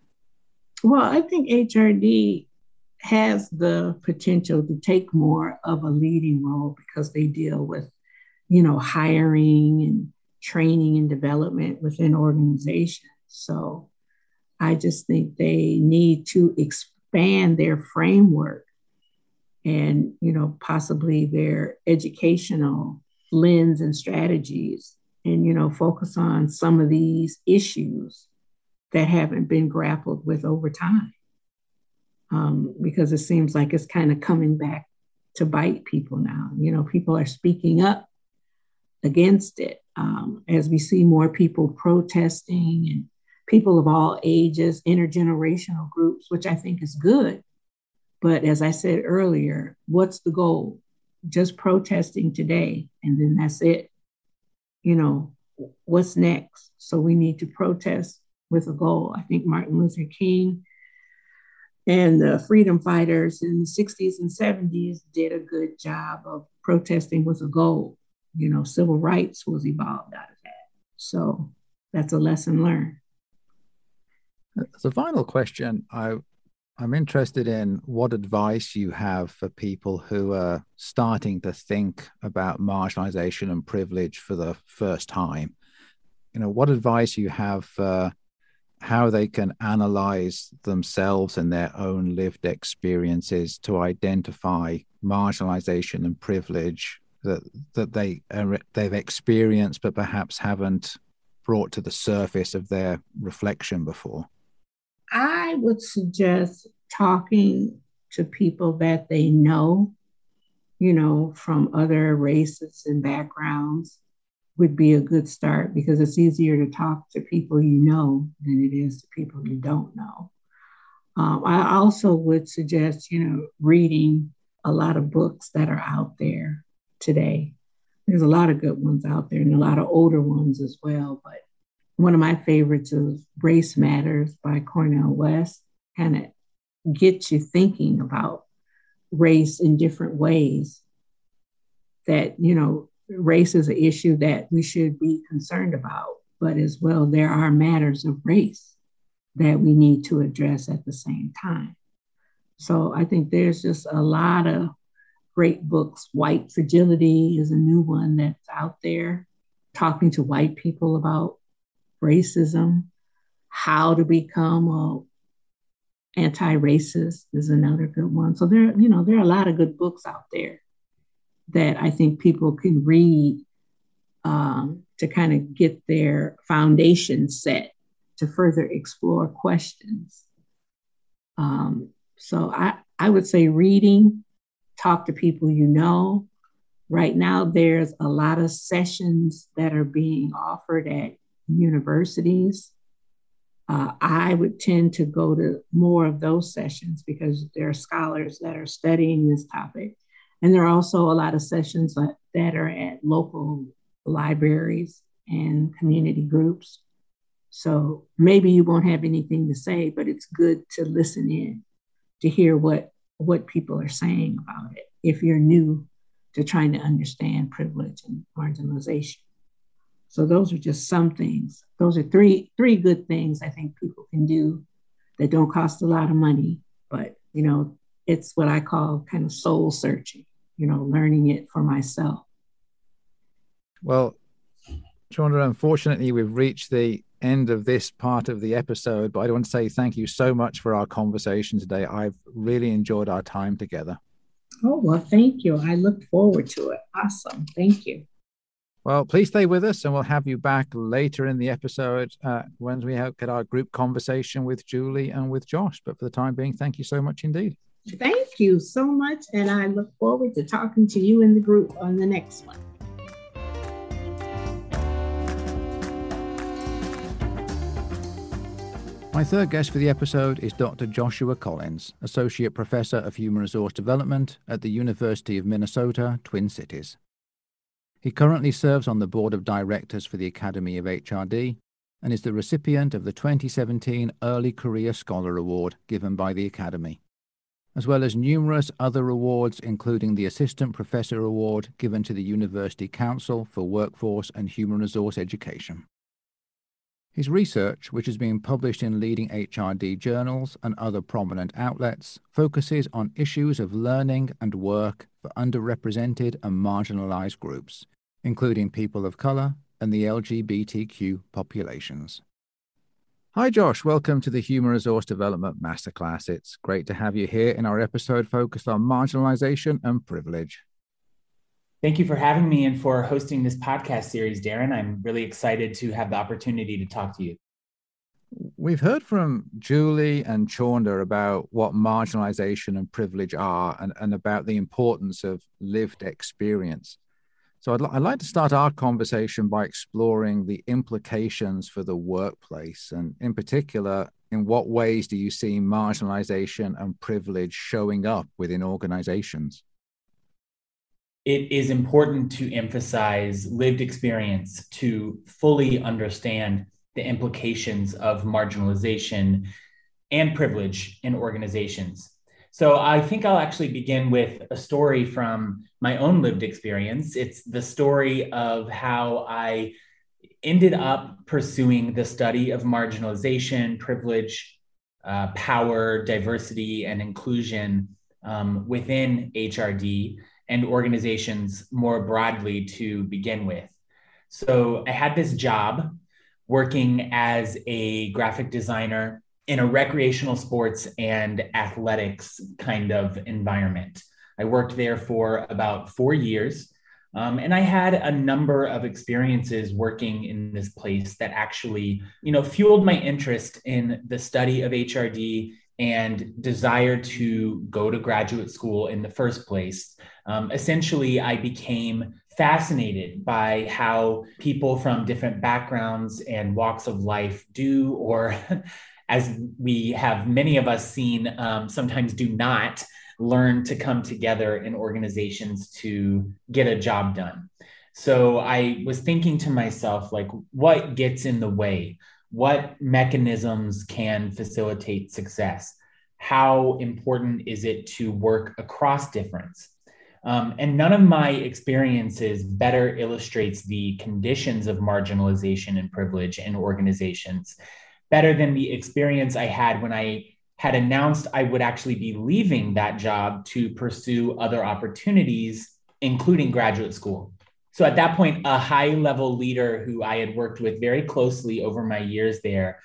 Well, I think HRD has the potential to take more of a leading role because they deal with, you know, hiring and training and development within organizations. So I just think they need to expand their framework and, you know, possibly their educational lens and strategies and, you know, focus on some of these issues that haven't been grappled with over time. Um, because it seems like it's kind of coming back to bite people now. You know, people are speaking up against it um, as we see more people protesting and people of all ages, intergenerational groups, which I think is good. But as I said earlier, what's the goal? Just protesting today, and then that's it. You know, what's next? So we need to protest with a goal. I think Martin Luther King and the freedom fighters in the 60s and 70s did a good job of protesting with a goal. You know, civil rights was evolved out of that. So that's a lesson learned. A final question, I I'm interested in what advice you have for people who are starting to think about marginalization and privilege for the first time. You know, what advice you have for how they can analyze themselves and their own lived experiences to identify marginalization and privilege that that they they've experienced but perhaps haven't brought to the surface of their reflection before i would suggest talking to people that they know you know from other races and backgrounds would be a good start because it's easier to talk to people you know than it is to people you don't know. Um, I also would suggest, you know, reading a lot of books that are out there today. There's a lot of good ones out there and a lot of older ones as well. But one of my favorites is Race Matters by Cornel West. Kind of gets you thinking about race in different ways. That, you know, race is an issue that we should be concerned about, but as well, there are matters of race that we need to address at the same time. So I think there's just a lot of great books. White Fragility is a new one that's out there, talking to white people about racism, how to become a anti-racist is another good one. So there, you know, there are a lot of good books out there that I think people can read um, to kind of get their foundation set to further explore questions. Um, so I, I would say reading, talk to people you know. Right now, there's a lot of sessions that are being offered at universities. Uh, I would tend to go to more of those sessions because there are scholars that are studying this topic. And there are also a lot of sessions that, are at local libraries and community groups. So maybe you won't have anything to say, but it's good to listen in to hear what what people are saying about it if you're new to trying to understand privilege and marginalization. So those are just some things. Those are three three good things I think people can do that don't cost a lot of money, but you know, it's what I call kind of soul searching, you know, learning it for myself. Well, Chaunda, unfortunately, we've reached the end of this part of the episode, but I want to say thank you so much for our conversation today. I've really enjoyed our time together. Oh, well, thank you. I look forward to it. Awesome. Thank you. Well, please stay with us and we'll have you back later in the episode uh, when we have, get our group conversation with Julie and with Josh. But for the time being, thank you so much indeed. Thank you so much. And I look forward to talking to you in the group on the next one. My third guest for the episode is Dr. Joshua Collins, Associate Professor of Human Resource Development at the University of Minnesota, Twin Cities. He currently serves on the Board of Directors for the Academy of HRD and is the recipient of the 2017 Early Career Scholar Award given by the Academy, as well as numerous other awards, including the Assistant Professor Award given to the University Council for Workforce and Human Resource Education. His research, which has been published in leading HRD journals and other prominent outlets, focuses on issues of learning and work for underrepresented and marginalized groups, including people of color and the LGBTQ populations. Hi, Josh. Welcome to the Human Resource Development Masterclass. It's great to have you here in our episode focused on marginalization and privilege. Thank you for having me and for hosting this podcast series, Darren. I'm really excited to have the opportunity to talk to you. We've heard from Julie and Chaunda about what marginalization and privilege are and, and about the importance of lived experience. So I'd, I'd like to start our conversation by exploring the implications for the workplace. And in particular, in what ways do you see marginalization and privilege showing up within organizations? It is important to emphasize lived experience to fully understand the implications of marginalization and privilege in organizations. So I think I'll actually begin with a story from my own lived experience. It's the story of how I ended up pursuing the study of marginalization, privilege, uh, power, diversity, and inclusion um, within HRD and organizations more broadly to begin with. So I had this job working as a graphic designer in a recreational sports and athletics kind of environment. I worked there for about four years. Um, and I had a number of experiences working in this place that actually, you know, fueled my interest in the study of HRD and desire to go to graduate school in the first place. Um, essentially, I became fascinated by how people from different backgrounds and walks of life do, or as we have many of us seen, um, sometimes do not learn to come together in organizations to get a job done. So I was thinking to myself, like, what gets in the way? What mechanisms can facilitate success? How important is it to work across difference? Um, and none of my experiences better illustrates the conditions of marginalization and privilege in organizations better than the experience I had when I had announced I would actually be leaving that job to pursue other opportunities, including graduate school. So at that point, a high level leader who I had worked with very closely over my years there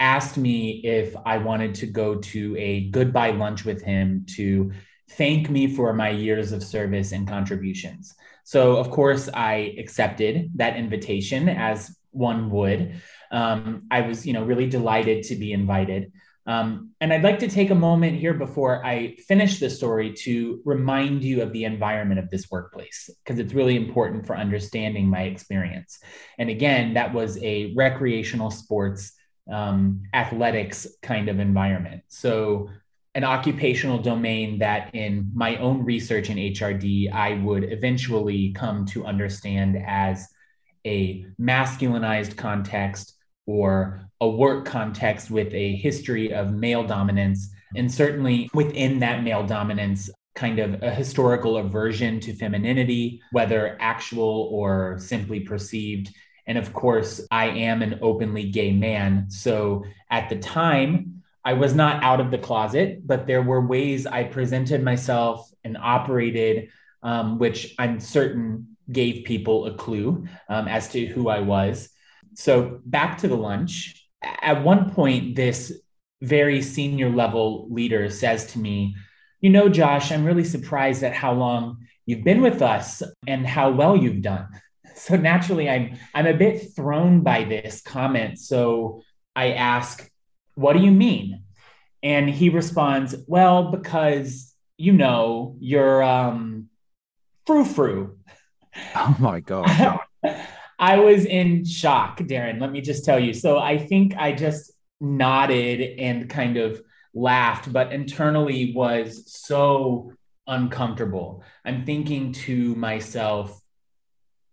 asked me if I wanted to go to a goodbye lunch with him to thank me for my years of service and contributions. So, of course, I accepted that invitation as one would. Um, I was, you know, really delighted to be invited. Um, and I'd like to take a moment here before I finish the story to remind you of the environment of this workplace, because it's really important for understanding my experience. And again, that was a recreational sports um, athletics kind of environment. So, an occupational domain that in my own research in HRD, I would eventually come to understand as a masculinized context or a work context with a history of male dominance. And certainly within that male dominance, kind of a historical aversion to femininity, whether actual or simply perceived. And of course, I am an openly gay man. So at the time, I was not out of the closet, but there were ways I presented myself and operated, um, which I'm certain gave people a clue um, as to who I was. So back to the lunch. At one point, this very senior level leader says to me, You know, Josh, I'm really surprised at how long you've been with us and how well you've done. So naturally, I'm, I'm a bit thrown by this comment. So I ask, What do you mean? And he responds, Well, because, you know, you're um, frou frou. Oh my God. I was in shock, Darren. Let me just tell you. So I think I just nodded and kind of laughed, but internally was so uncomfortable. I'm thinking to myself,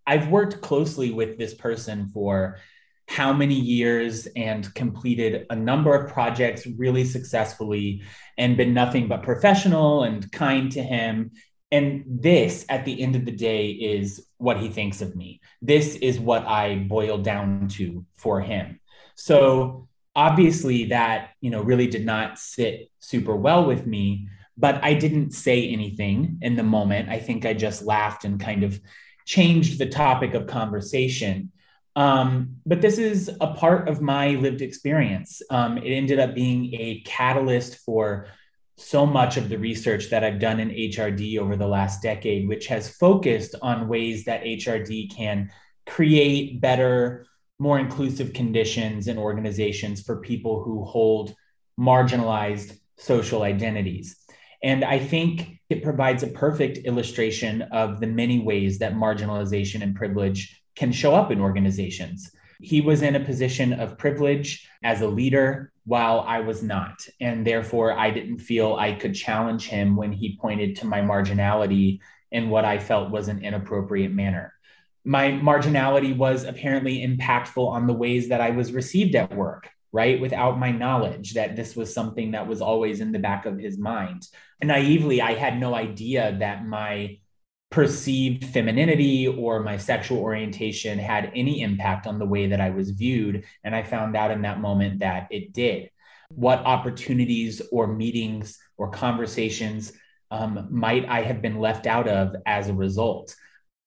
I've worked closely with this person for how many years and completed a number of projects really successfully and been nothing but professional and kind to him and this, at the end of the day, is what he thinks of me. This is what I boil down to for him. So obviously, that you know really did not sit super well with me. But I didn't say anything in the moment. I think I just laughed and kind of changed the topic of conversation. Um, but this is a part of my lived experience. Um, it ended up being a catalyst for so much of the research that I've done in HRD over the last decade, which has focused on ways that HRD can create better, more inclusive conditions and organizations for people who hold marginalized social identities. And I think it provides a perfect illustration of the many ways that marginalization and privilege can show up in organizations. He was in a position of privilege as a leader while I was not. And therefore, I didn't feel I could challenge him when he pointed to my marginality in what I felt was an inappropriate manner. My marginality was apparently impactful on the ways that I was received at work, right? Without my knowledge that this was something that was always in the back of his mind. And naively, I had no idea that my perceived femininity or my sexual orientation had any impact on the way that I was viewed. And I found out in that moment that it did. What opportunities or meetings or conversations um, might I have been left out of as a result?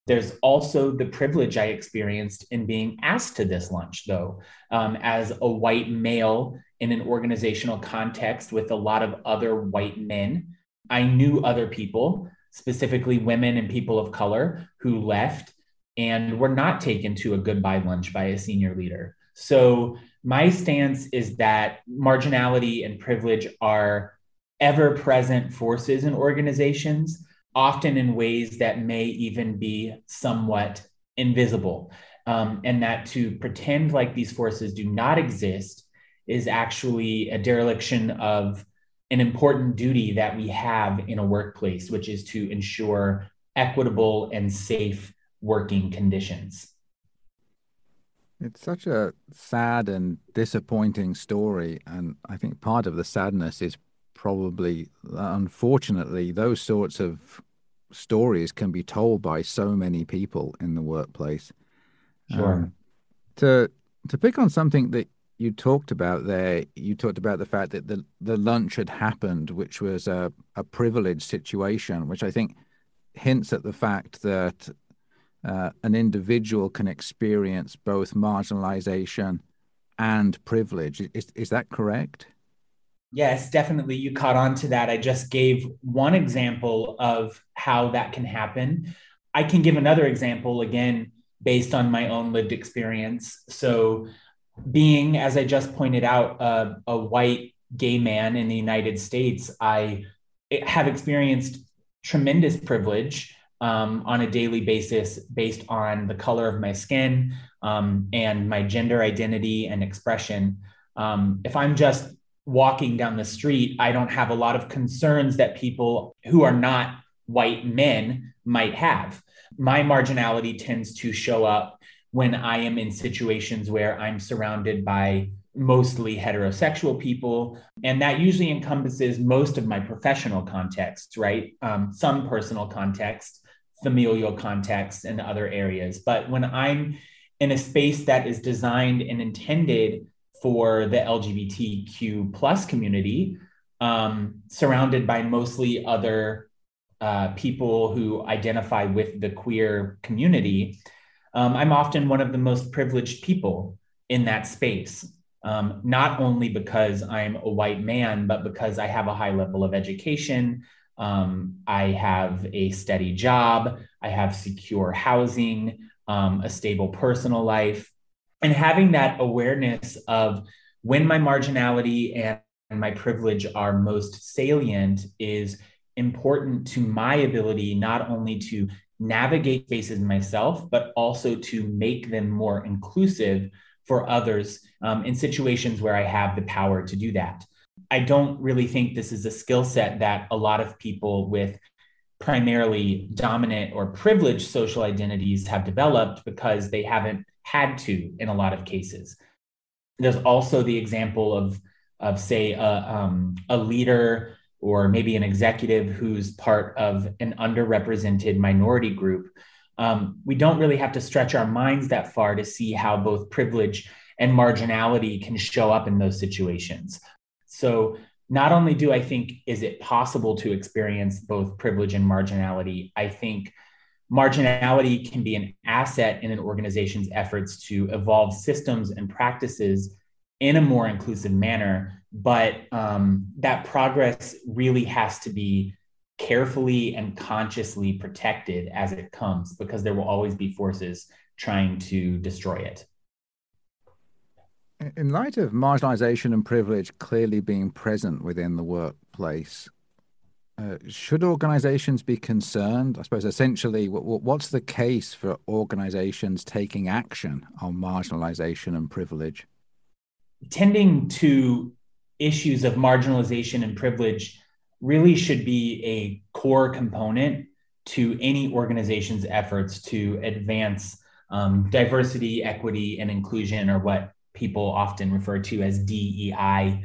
There's also the privilege I experienced in being asked to this lunch, though, um, as a white male in an organizational context with a lot of other white men. I knew other people specifically women and people of color who left and were not taken to a goodbye lunch by a senior leader. So, my stance is that marginality and privilege are ever present forces in organizations. often in ways that may even be somewhat invisible. Um, and that to pretend like these forces do not exist is actually a dereliction of an important duty that we have in a workplace, which is to ensure equitable and safe working conditions. It's such a sad and disappointing story. And I think part of the sadness is probably, unfortunately, those sorts of stories can be told by so many people in the workplace. Sure. Um, to to pick on something that you talked about there, you talked about the fact that the the lunch had happened, which was a, a privileged situation, which I think hints at the fact that uh, an individual can experience both marginalization and privilege. Is is that correct? Yes, definitely. You caught on to that. I just gave one example of how that can happen. I can give another example again based on my own lived experience. So, being, as I just pointed out, a white gay man in the United States, I have experienced tremendous privilege um, on a daily basis based on the color of my skin um, and my gender identity and expression. Um, if I'm just walking down the street, I don't have a lot of concerns that people who are not white men might have. My marginality tends to show up when I am in situations where I'm surrounded by mostly heterosexual people. And that usually encompasses most of my professional contexts, right? Um, some personal context, familial context, and other areas. But when I'm in a space that is designed and intended for the LGBTQ plus community, um, surrounded by mostly other uh, people who identify with the queer community, um, I'm often one of the most privileged people in that space. Um, not only because I'm a white man, but because I have a high level of education. Um, I have a steady job. I have secure housing, um, a stable personal life and having that awareness of when my marginality and my privilege are most salient is important to my ability not only to navigate spaces myself, but also to make them more inclusive for others um, in situations where I have the power to do that. I don't really think this is a skill set that a lot of people with primarily dominant or privileged social identities have developed because they haven't had to in a lot of cases. There's also the example of, of say, a, um, a leader or maybe an executive who's part of an underrepresented minority group. Um, we don't really have to stretch our minds that far to see how both privilege and marginality can show up in those situations. So, not only do I think is it possible to experience both privilege and marginality, I think marginality can be an asset in an organization's efforts to evolve systems and practices in a more inclusive manner. But um, that progress really has to be carefully and consciously protected as it comes because there will always be forces trying to destroy it. In light of marginalization and privilege clearly being present within the workplace, uh, should organizations be concerned? I suppose essentially, what, what's the case for organizations taking action on marginalization and privilege? Tending to issues of marginalization and privilege really should be a core component to any organization's efforts to advance um, diversity, equity, and inclusion, or what people often refer to as DEI.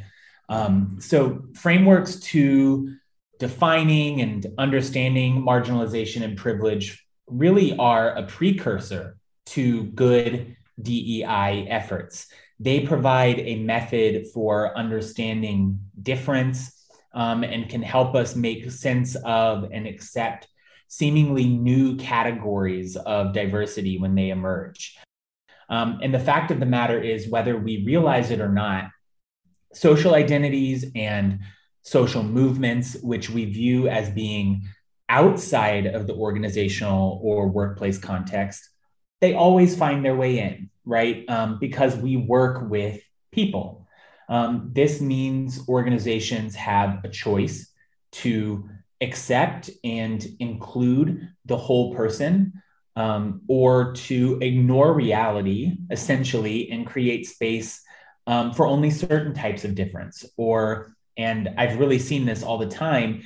Um, so, frameworks to defining and understanding marginalization and privilege really are a precursor to good DEI efforts. They provide a method for understanding difference um, and can help us make sense of and accept seemingly new categories of diversity when they emerge. Um, and the fact of the matter is, whether we realize it or not, social identities and social movements, which we view as being outside of the organizational or workplace context, they always find their way in, right? Um, because we work with people. Um, this means organizations have a choice to accept and include the whole person um, or to ignore reality essentially and create space um, for only certain types of difference or and i've really seen this all the time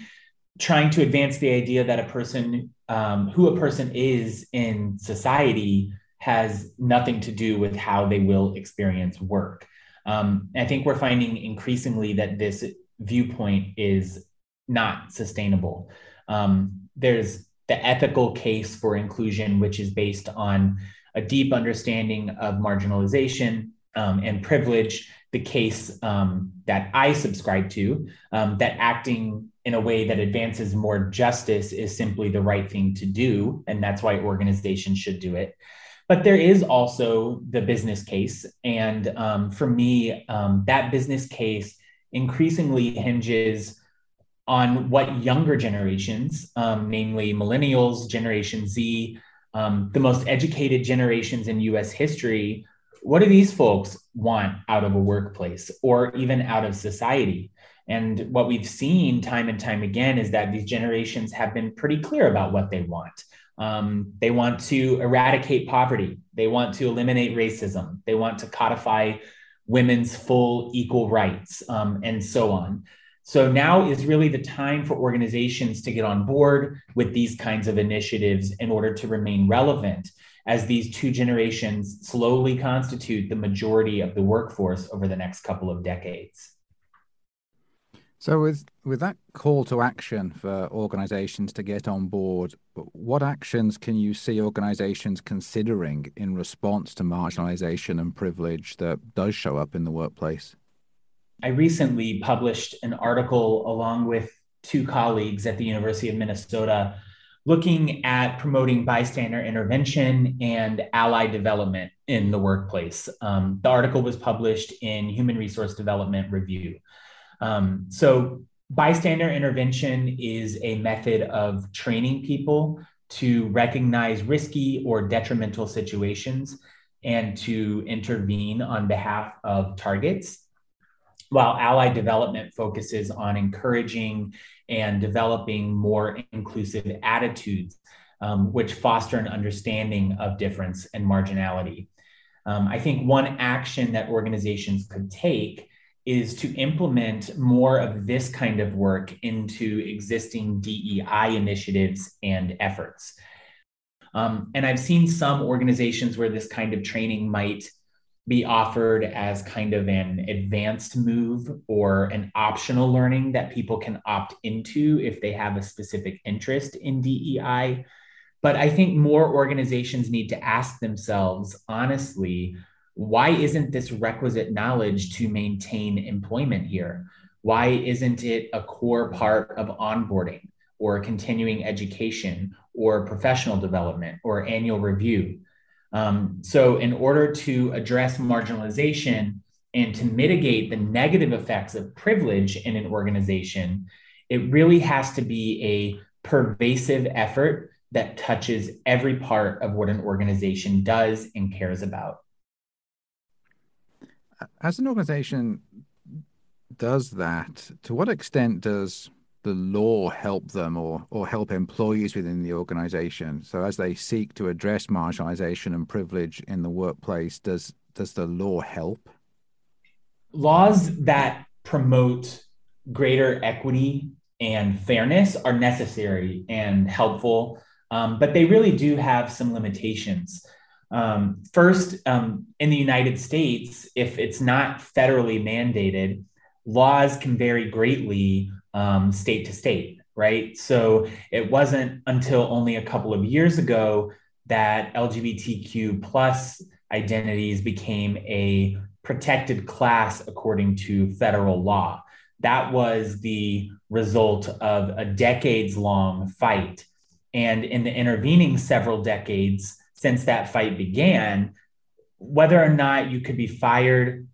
trying to advance the idea that a person um, who a person is in society has nothing to do with how they will experience work um, i think we're finding increasingly that this viewpoint is not sustainable um, there's the ethical case for inclusion, which is based on a deep understanding of marginalization um, and privilege, the case um, that I subscribe to, um, that acting in a way that advances more justice is simply the right thing to do. And that's why organizations should do it. But there is also the business case. And um, for me, um, that business case increasingly hinges on what younger generations, um, namely millennials, Generation Z, um, the most educated generations in US history, what do these folks want out of a workplace or even out of society? And what we've seen time and time again is that these generations have been pretty clear about what they want. Um, they want to eradicate poverty. They want to eliminate racism. They want to codify women's full equal rights um, and so on. So now is really the time for organizations to get on board with these kinds of initiatives in order to remain relevant as these two generations slowly constitute the majority of the workforce over the next couple of decades. So with with that call to action for organizations to get on board, what actions can you see organizations considering in response to marginalization and privilege that does show up in the workplace? I recently published an article along with two colleagues at the University of Minnesota looking at promoting bystander intervention and ally development in the workplace. Um, the article was published in Human Resource Development Review. Um, so, bystander intervention is a method of training people to recognize risky or detrimental situations and to intervene on behalf of targets while ally development focuses on encouraging and developing more inclusive attitudes, um, which foster an understanding of difference and marginality. Um, I think one action that organizations could take is to implement more of this kind of work into existing DEI initiatives and efforts. Um, and I've seen some organizations where this kind of training might be offered as kind of an advanced move or an optional learning that people can opt into if they have a specific interest in DEI. But I think more organizations need to ask themselves honestly why isn't this requisite knowledge to maintain employment here? Why isn't it a core part of onboarding or continuing education or professional development or annual review? Um, so, in order to address marginalization and to mitigate the negative effects of privilege in an organization, it really has to be a pervasive effort that touches every part of what an organization does and cares about. As an organization does that, to what extent does the law help them or, or help employees within the organization? So as they seek to address marginalization and privilege in the workplace, does does the law help? Laws that promote greater equity and fairness are necessary and helpful, um, but they really do have some limitations. Um, first, um, in the United States, if it's not federally mandated, laws can vary greatly um, state to state, right? So it wasn't until only a couple of years ago that LGBTQ plus identities became a protected class according to federal law. That was the result of a decades long fight. And in the intervening several decades since that fight began, whether or not you could be fired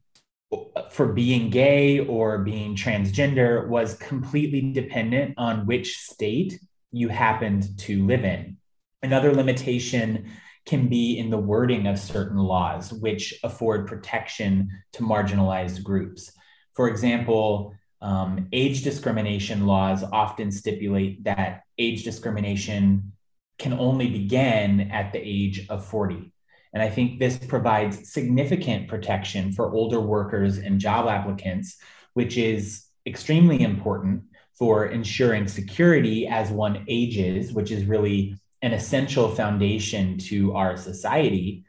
for being gay or being transgender was completely dependent on which state you happened to live in. Another limitation can be in the wording of certain laws, which afford protection to marginalized groups. For example, um, age discrimination laws often stipulate that age discrimination can only begin at the age of 40. And I think this provides significant protection for older workers and job applicants, which is extremely important for ensuring security as one ages, which is really an essential foundation to our society.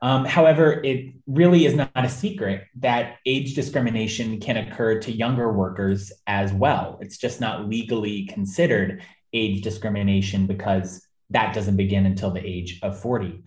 Um, however, it really is not a secret that age discrimination can occur to younger workers as well. It's just not legally considered age discrimination because that doesn't begin until the age of 40.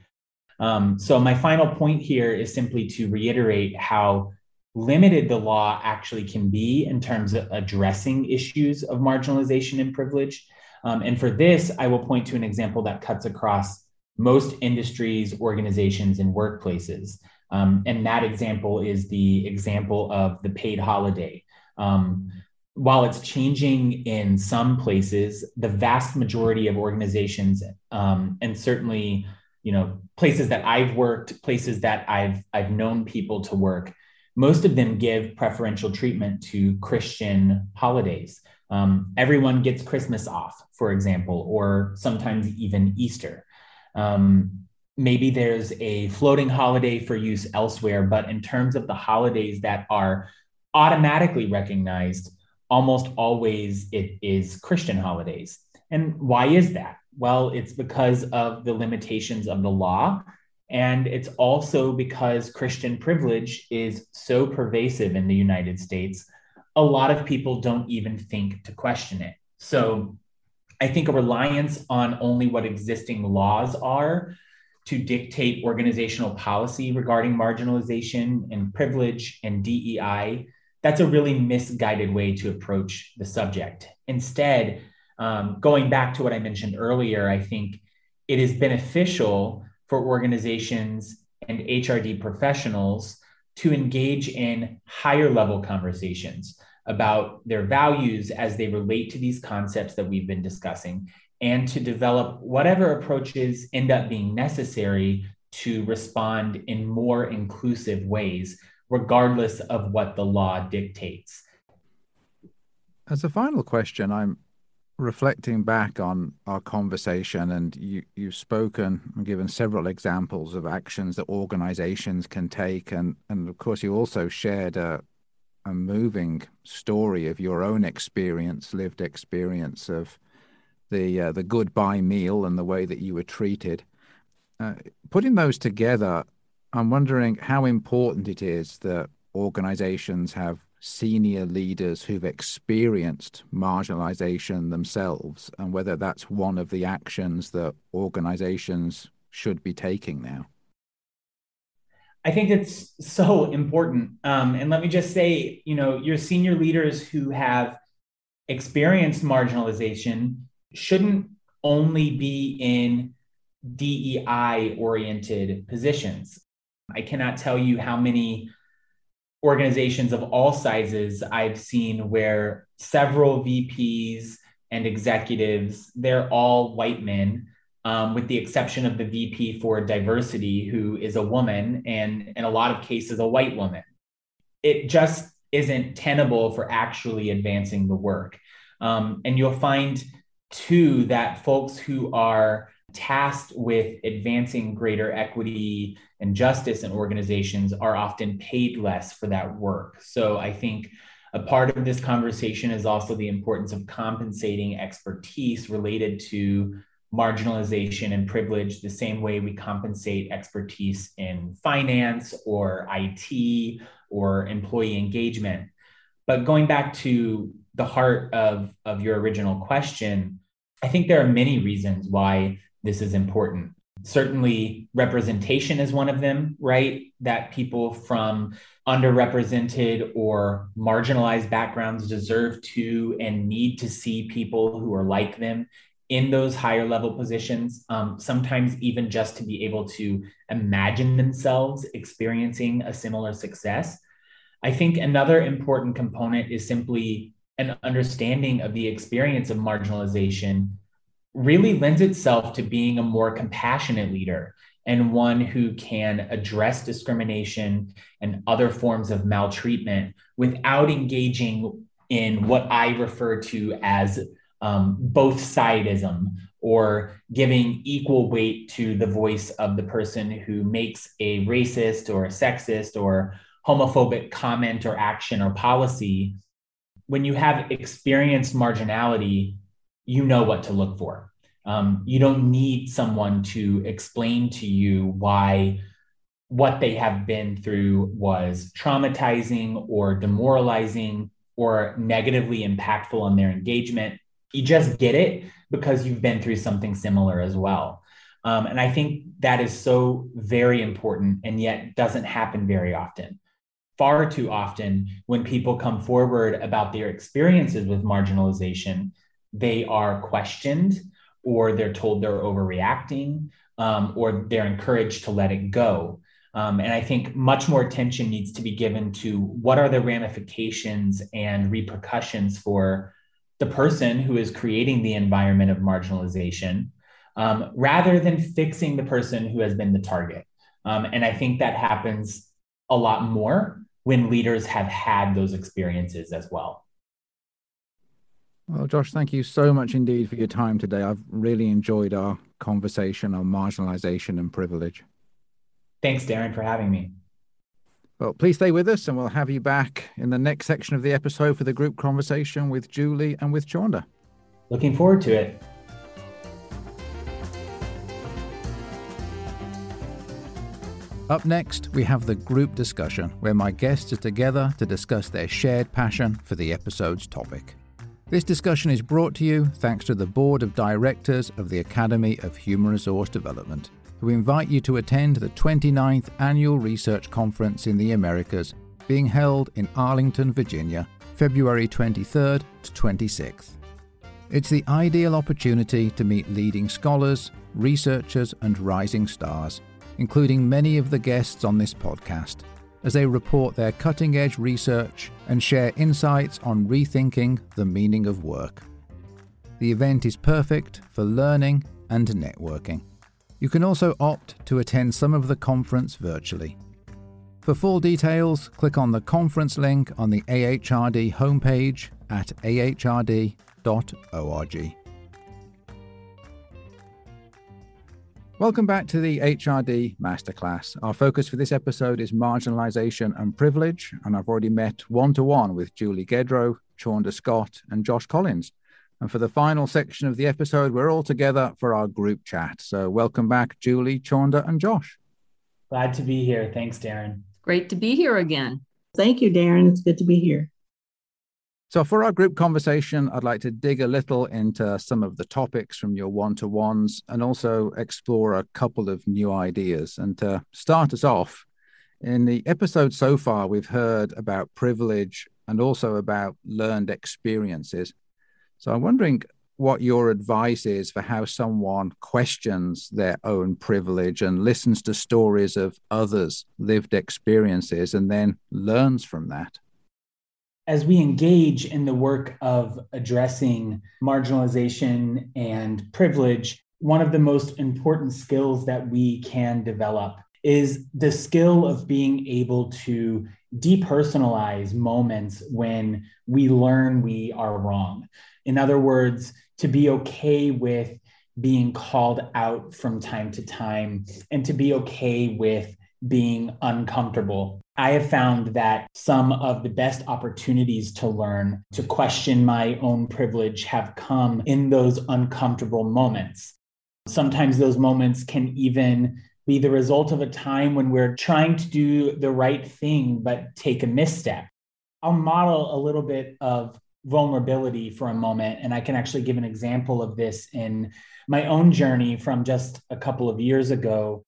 Um, so, my final point here is simply to reiterate how limited the law actually can be in terms of addressing issues of marginalization and privilege. Um, and for this, I will point to an example that cuts across most industries, organizations, and workplaces. Um, and that example is the example of the paid holiday. Um, while it's changing in some places, the vast majority of organizations, um, and certainly, you know, places that I've worked, places that I've I've known people to work, most of them give preferential treatment to Christian holidays. Um, everyone gets Christmas off, for example, or sometimes even Easter. Um, maybe there's a floating holiday for use elsewhere, but in terms of the holidays that are automatically recognized, almost always it is Christian holidays. And why is that? Well, it's because of the limitations of the law. And it's also because Christian privilege is so pervasive in the United States, a lot of people don't even think to question it. So I think a reliance on only what existing laws are to dictate organizational policy regarding marginalization and privilege and DEI, that's a really misguided way to approach the subject. Instead, um, going back to what I mentioned earlier, I think it is beneficial for organizations and HRD professionals to engage in higher level conversations about their values as they relate to these concepts that we've been discussing and to develop whatever approaches end up being necessary to respond in more inclusive ways, regardless of what the law dictates. As a final question, I'm reflecting back on our conversation, and you, you've spoken and given several examples of actions that organizations can take. And, and of course, you also shared a, a moving story of your own experience, lived experience of the uh, the goodbye meal and the way that you were treated. Uh, putting those together, I'm wondering how important it is that organizations have senior leaders who've experienced marginalization themselves and whether that's one of the actions that organizations should be taking now. I think it's so important. Um, and let me just say, you know, your senior leaders who have experienced marginalization shouldn't only be in DEI oriented positions. I cannot tell you how many organizations of all sizes I've seen where several VPs and executives, they're all white men um, with the exception of the VP for diversity, who is a woman and in a lot of cases, a white woman. It just isn't tenable for actually advancing the work. Um, and you'll find, too, that folks who are tasked with advancing greater equity and justice in organizations are often paid less for that work. So I think a part of this conversation is also the importance of compensating expertise related to marginalization and privilege the same way we compensate expertise in finance or IT or employee engagement. But going back to the heart of, of your original question, I think there are many reasons why this is important. Certainly, representation is one of them, right? That people from underrepresented or marginalized backgrounds deserve to and need to see people who are like them in those higher level positions, um, sometimes even just to be able to imagine themselves experiencing a similar success. I think another important component is simply an understanding of the experience of marginalization really lends itself to being a more compassionate leader and one who can address discrimination and other forms of maltreatment without engaging in what I refer to as um, both sidism or giving equal weight to the voice of the person who makes a racist or a sexist or homophobic comment or action or policy. When you have experienced marginality, you know what to look for. Um, you don't need someone to explain to you why what they have been through was traumatizing or demoralizing or negatively impactful on their engagement. You just get it because you've been through something similar as well. Um, and I think that is so very important and yet doesn't happen very often. Far too often, when people come forward about their experiences with marginalization, they are questioned or they're told they're overreacting um, or they're encouraged to let it go. Um, and I think much more attention needs to be given to what are the ramifications and repercussions for the person who is creating the environment of marginalization um, rather than fixing the person who has been the target. Um, and I think that happens a lot more when leaders have had those experiences as well. Well, Josh, thank you so much indeed for your time today. I've really enjoyed our conversation on marginalization and privilege. Thanks, Darren, for having me. Well, please stay with us and we'll have you back in the next section of the episode for the group conversation with Julie and with Chaunda. Looking forward to it. Up next, we have the group discussion, where my guests are together to discuss their shared passion for the episode's topic. This discussion is brought to you thanks to the Board of Directors of the Academy of Human Resource Development who invite you to attend the 29th Annual Research Conference in the Americas being held in Arlington, Virginia, February 23rd to 26th. It's the ideal opportunity to meet leading scholars, researchers, and rising stars, including many of the guests on this podcast, as they report their cutting edge research and share insights on rethinking the meaning of work. The event is perfect for learning and networking. You can also opt to attend some of the conference virtually. For full details, click on the conference link on the AHRD homepage at ahrd.org. Welcome back to the HRD Masterclass. Our focus for this episode is marginalization and privilege, and I've already met one to one with Julie Gedro, Chaunda Scott, and Josh Collins. And for the final section of the episode, we're all together for our group chat. So welcome back, Julie, Chaunda, and Josh. Glad to be here. Thanks, Darren. Great to be here again. Thank you, Darren. It's good to be here. So, for our group conversation, I'd like to dig a little into some of the topics from your one to ones and also explore a couple of new ideas. And to start us off, in the episode so far, we've heard about privilege and also about learned experiences. So I'm wondering what your advice is for how someone questions their own privilege and listens to stories of others' lived experiences and then learns from that. As we engage in the work of addressing marginalization and privilege, one of the most important skills that we can develop is the skill of being able to depersonalize moments when we learn we are wrong. In other words, to be okay with being called out from time to time and to be okay with being uncomfortable. I have found that some of the best opportunities to learn, to question my own privilege, have come in those uncomfortable moments. Sometimes those moments can even be the result of a time when we're trying to do the right thing, but take a misstep. I'll model a little bit of vulnerability for a moment. And I can actually give an example of this in my own journey from just a couple of years ago.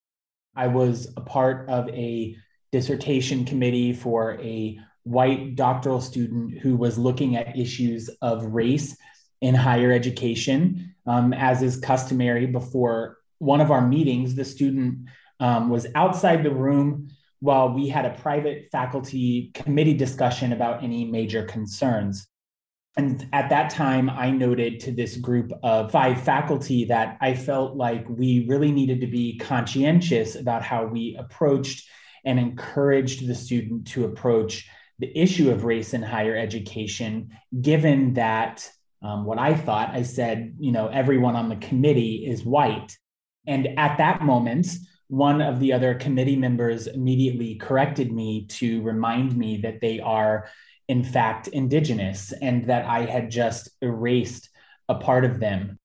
I was a part of a dissertation committee for a white doctoral student who was looking at issues of race in higher education. Um, as is customary before one of our meetings, the student um, was outside the room while we had a private faculty committee discussion about any major concerns. And at that time, I noted to this group of five faculty that I felt like we really needed to be conscientious about how we approached and encouraged the student to approach the issue of race in higher education, given that um, what I thought, I said, you know, everyone on the committee is white. And at that moment, one of the other committee members immediately corrected me to remind me that they are, in fact, indigenous and that I had just erased a part of them.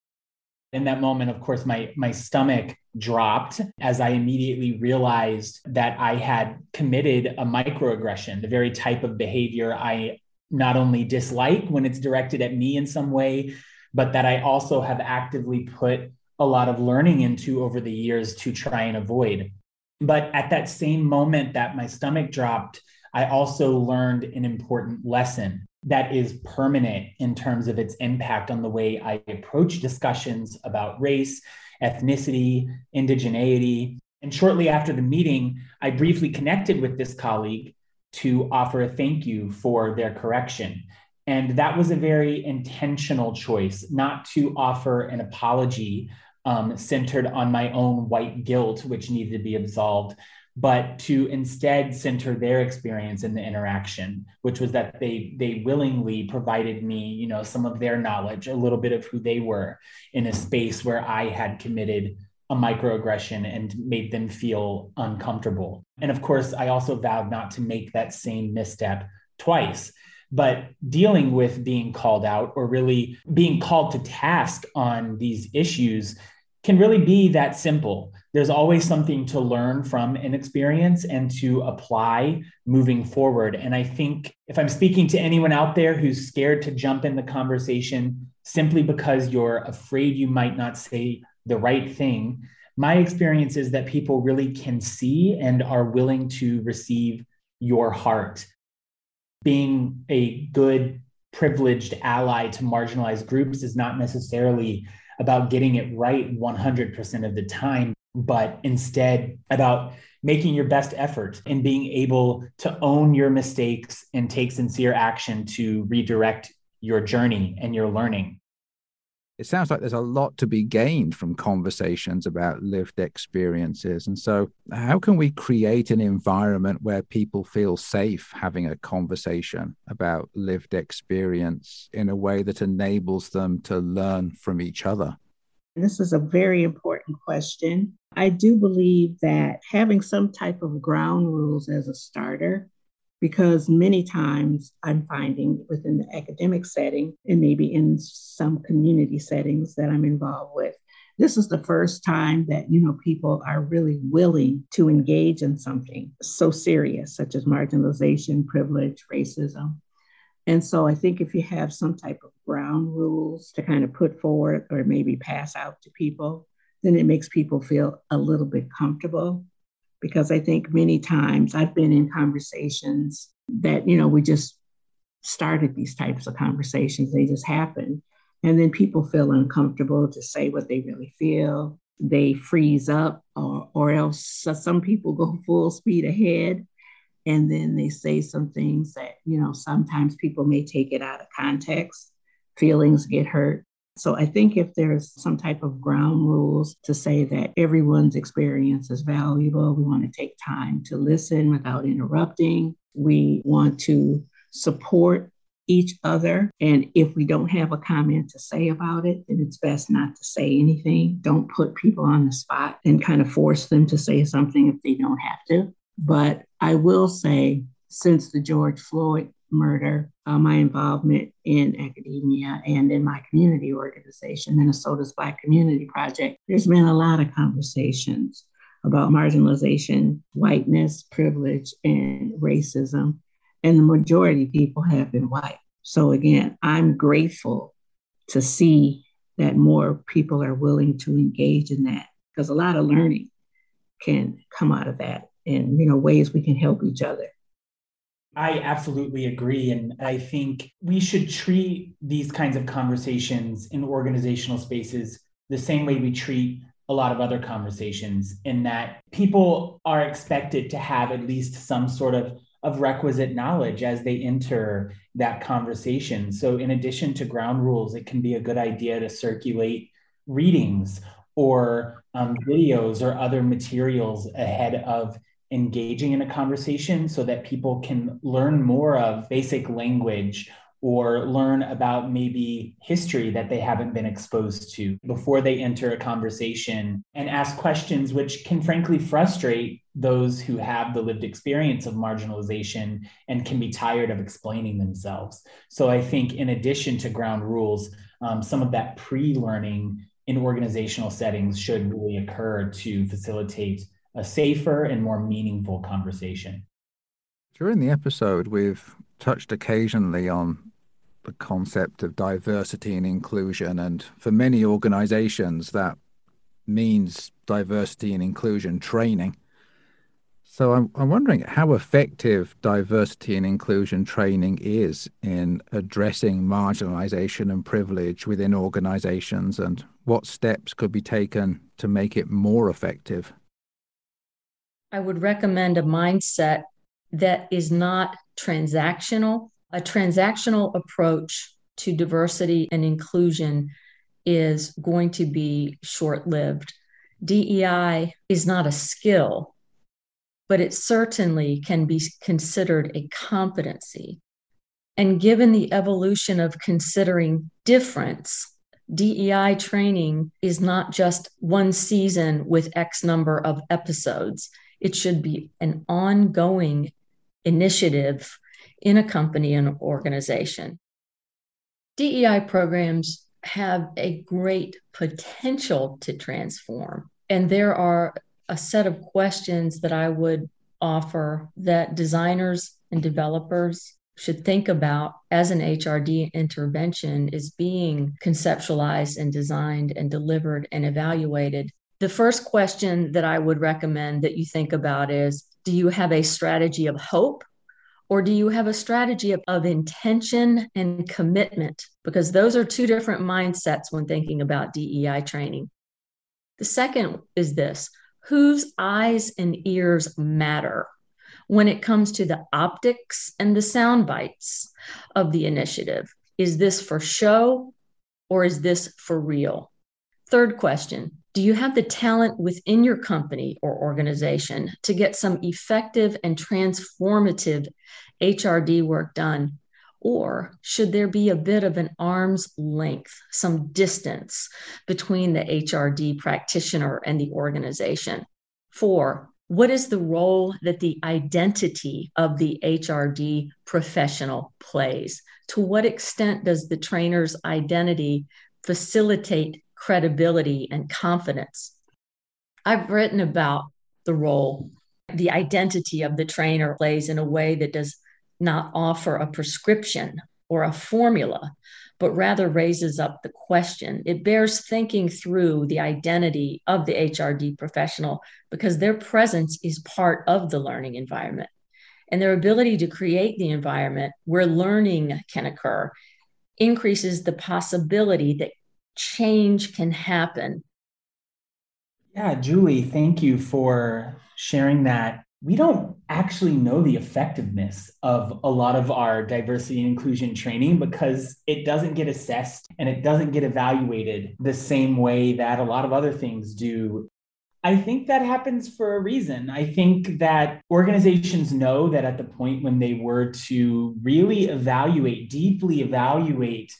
In that moment, of course, my, my stomach dropped as I immediately realized that I had committed a microaggression, the very type of behavior I not only dislike when it's directed at me in some way, but that I also have actively put a lot of learning into over the years to try and avoid. But at that same moment that my stomach dropped, I also learned an important lesson that is permanent in terms of its impact on the way I approach discussions about race, ethnicity, indigeneity. And shortly after the meeting, I briefly connected with this colleague to offer a thank you for their correction. And that was a very intentional choice, not to offer an apology um, centered on my own white guilt, which needed to be absolved, but to instead center their experience in the interaction, which was that they they willingly provided me, you know, some of their knowledge, a little bit of who they were in a space where I had committed a microaggression and made them feel uncomfortable. And of course, I also vowed not to make that same misstep twice. But dealing with being called out or really being called to task on these issues can really be that simple. There's always something to learn from an experience and to apply moving forward. And I think if I'm speaking to anyone out there who's scared to jump in the conversation simply because you're afraid you might not say the right thing, my experience is that people really can see and are willing to receive your heart. Being a good, privileged ally to marginalized groups is not necessarily about getting it right 100% of the time, but instead about making your best effort and being able to own your mistakes and take sincere action to redirect your journey and your learning it sounds like there's a lot to be gained from conversations about lived experiences. And so, how can we create an environment where people feel safe having a conversation about lived experience in a way that enables them to learn from each other? This is a very important question. I do believe that having some type of ground rules as a starter because many times I'm finding within the academic setting and maybe in some community settings that I'm involved with, this is the first time that you know people are really willing to engage in something so serious such as marginalization privilege racism. And so i think if you have some type of ground rules to kind of put forward or maybe pass out to people then it makes people feel a little bit comfortable because I think many times I've been in conversations that, you know, we just started these types of conversations, they just happen. And then people feel uncomfortable to say what they really feel. They freeze up, or, or else some people go full speed ahead. And then they say some things that, you know, sometimes people may take it out of context. Feelings get hurt. So I think if there's some type of ground rules to say that everyone's experience is valuable, we want to take time to listen without interrupting. We want to support each other. And if we don't have a comment to say about it, then it's best not to say anything. Don't put people on the spot and kind of force them to say something if they don't have to. But I will say, since the George Floyd murder, uh, my involvement in academia and in my community organization, Minnesota's Black Community Project, there's been a lot of conversations about marginalization, whiteness, privilege, and racism. And the majority of people have been white. So, again, I'm grateful to see that more people are willing to engage in that because a lot of learning can come out of that and you know ways we can help each other I absolutely agree. And I think we should treat these kinds of conversations in organizational spaces the same way we treat a lot of other conversations, in that people are expected to have at least some sort of, of requisite knowledge as they enter that conversation. So, in addition to ground rules, it can be a good idea to circulate readings or um, videos or other materials ahead of engaging in a conversation so that people can learn more of basic language or learn about maybe history that they haven't been exposed to before they enter a conversation and ask questions which can frankly frustrate those who have the lived experience of marginalization and can be tired of explaining themselves. So I think, in addition to ground rules, um, some of that pre learning in organizational settings should really occur to facilitate a safer and more meaningful conversation. During the episode, we've touched occasionally on the concept of diversity and inclusion. And for many organizations, that means diversity and inclusion training. So I'm, I'm wondering how effective diversity and inclusion training is in addressing marginalization and privilege within organizations and what steps could be taken to make it more effective. I would recommend a mindset that is not transactional a transactional approach to diversity and inclusion is going to be short lived. DEI is not a skill, but it certainly can be considered a competency. And given the evolution of considering difference, DEI training is not just one season with X number of episodes. It should be an ongoing initiative in a company and organization. DEI programs have a great potential to transform. And there are a set of questions that I would offer that designers and developers should think about as an HRD intervention is being conceptualized and designed and delivered and evaluated. The first question that I would recommend that you think about is Do you have a strategy of hope or do you have a strategy of, of, intention and commitment? Because those are two different mindsets when thinking about DEI training. The second is this whose eyes and ears matter when it comes to the optics and the sound bites of the initiative? Is this for show or is this for real? Third question Do you have the talent within your company or organization to get some effective and transformative HRD work done? Or should there be a bit of an arm's length, some distance between the HRD practitioner and the organization? Four, what is the role that the identity of the HRD professional plays? To what extent does the trainer's identity facilitate credibility and confidence. I've written about the role the identity of the trainer plays in a way that does not offer a prescription or a formula, but rather raises up the question. It bears thinking through the identity of the HRD professional because their presence is part of the learning environment. And their ability to create the environment where learning can occur increases the possibility that change can happen. Yeah, Julie, thank you for sharing that. We don't actually know the effectiveness of a lot of our diversity and inclusion training because it doesn't get assessed and it doesn't get evaluated the same way that a lot of other things do. I think that happens for a reason. I think that organizations know that at the point when they were to really evaluate, deeply evaluate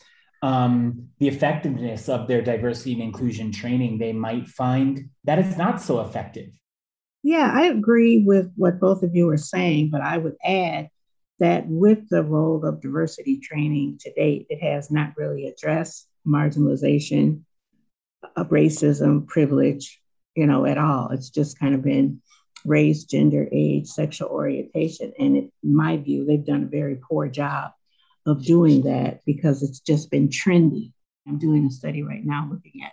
um, the effectiveness of their diversity and inclusion training, they might find that it's not so effective. Yeah, I agree with what both of you are saying, but I would add that with the role of diversity training to date, it has not really addressed marginalization, of racism, privilege, you know, at all. It's just kind of been race, gender, age, sexual orientation. And in my view, they've done a very poor job of doing that because it's just been trendy. I'm doing a study right now looking at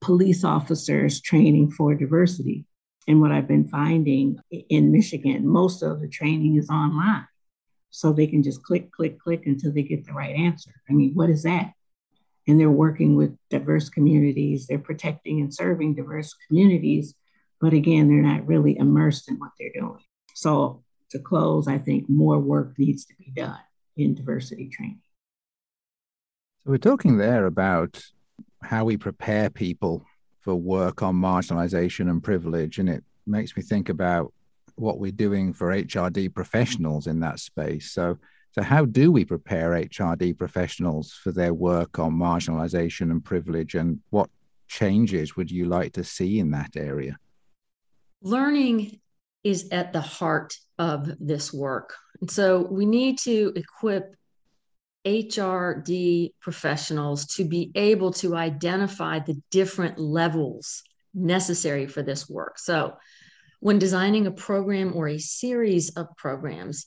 police officers training for diversity. And what I've been finding in Michigan, most of the training is online. So they can just click, click, click until they get the right answer. I mean, what is that? And they're working with diverse communities, they're protecting and serving diverse communities. But again, they're not really immersed in what they're doing. So to close, I think more work needs to be done in diversity training. So we're talking there about how we prepare people for work on marginalization and privilege. And it makes me think about what we're doing for HRD professionals in that space. So, so how do we prepare HRD professionals for their work on marginalization and privilege, and what changes would you like to see in that area? Learning is at the heart of this work. And so we need to equip HRD professionals to be able to identify the different levels necessary for this work. So, when designing a program or a series of programs,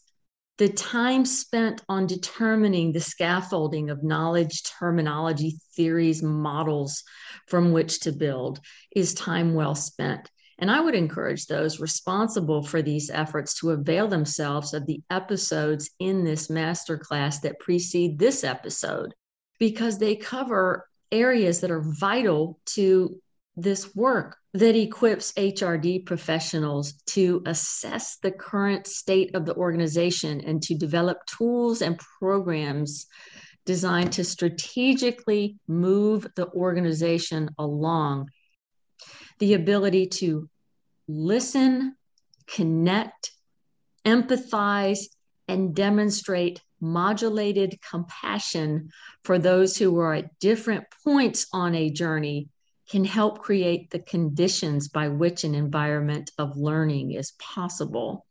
the time spent on determining the scaffolding of knowledge, terminology, theories, models from which to build is time well spent. And I would encourage those responsible for these efforts to avail themselves of the episodes in this masterclass that precede this episode because they cover areas that are vital to this work that equips HRD professionals to assess the current state of the organization and to develop tools and programs designed to strategically move the organization along the ability to listen, connect, empathize, and demonstrate modulated compassion for those who are at different points on a journey can help create the conditions by which an environment of learning is possible.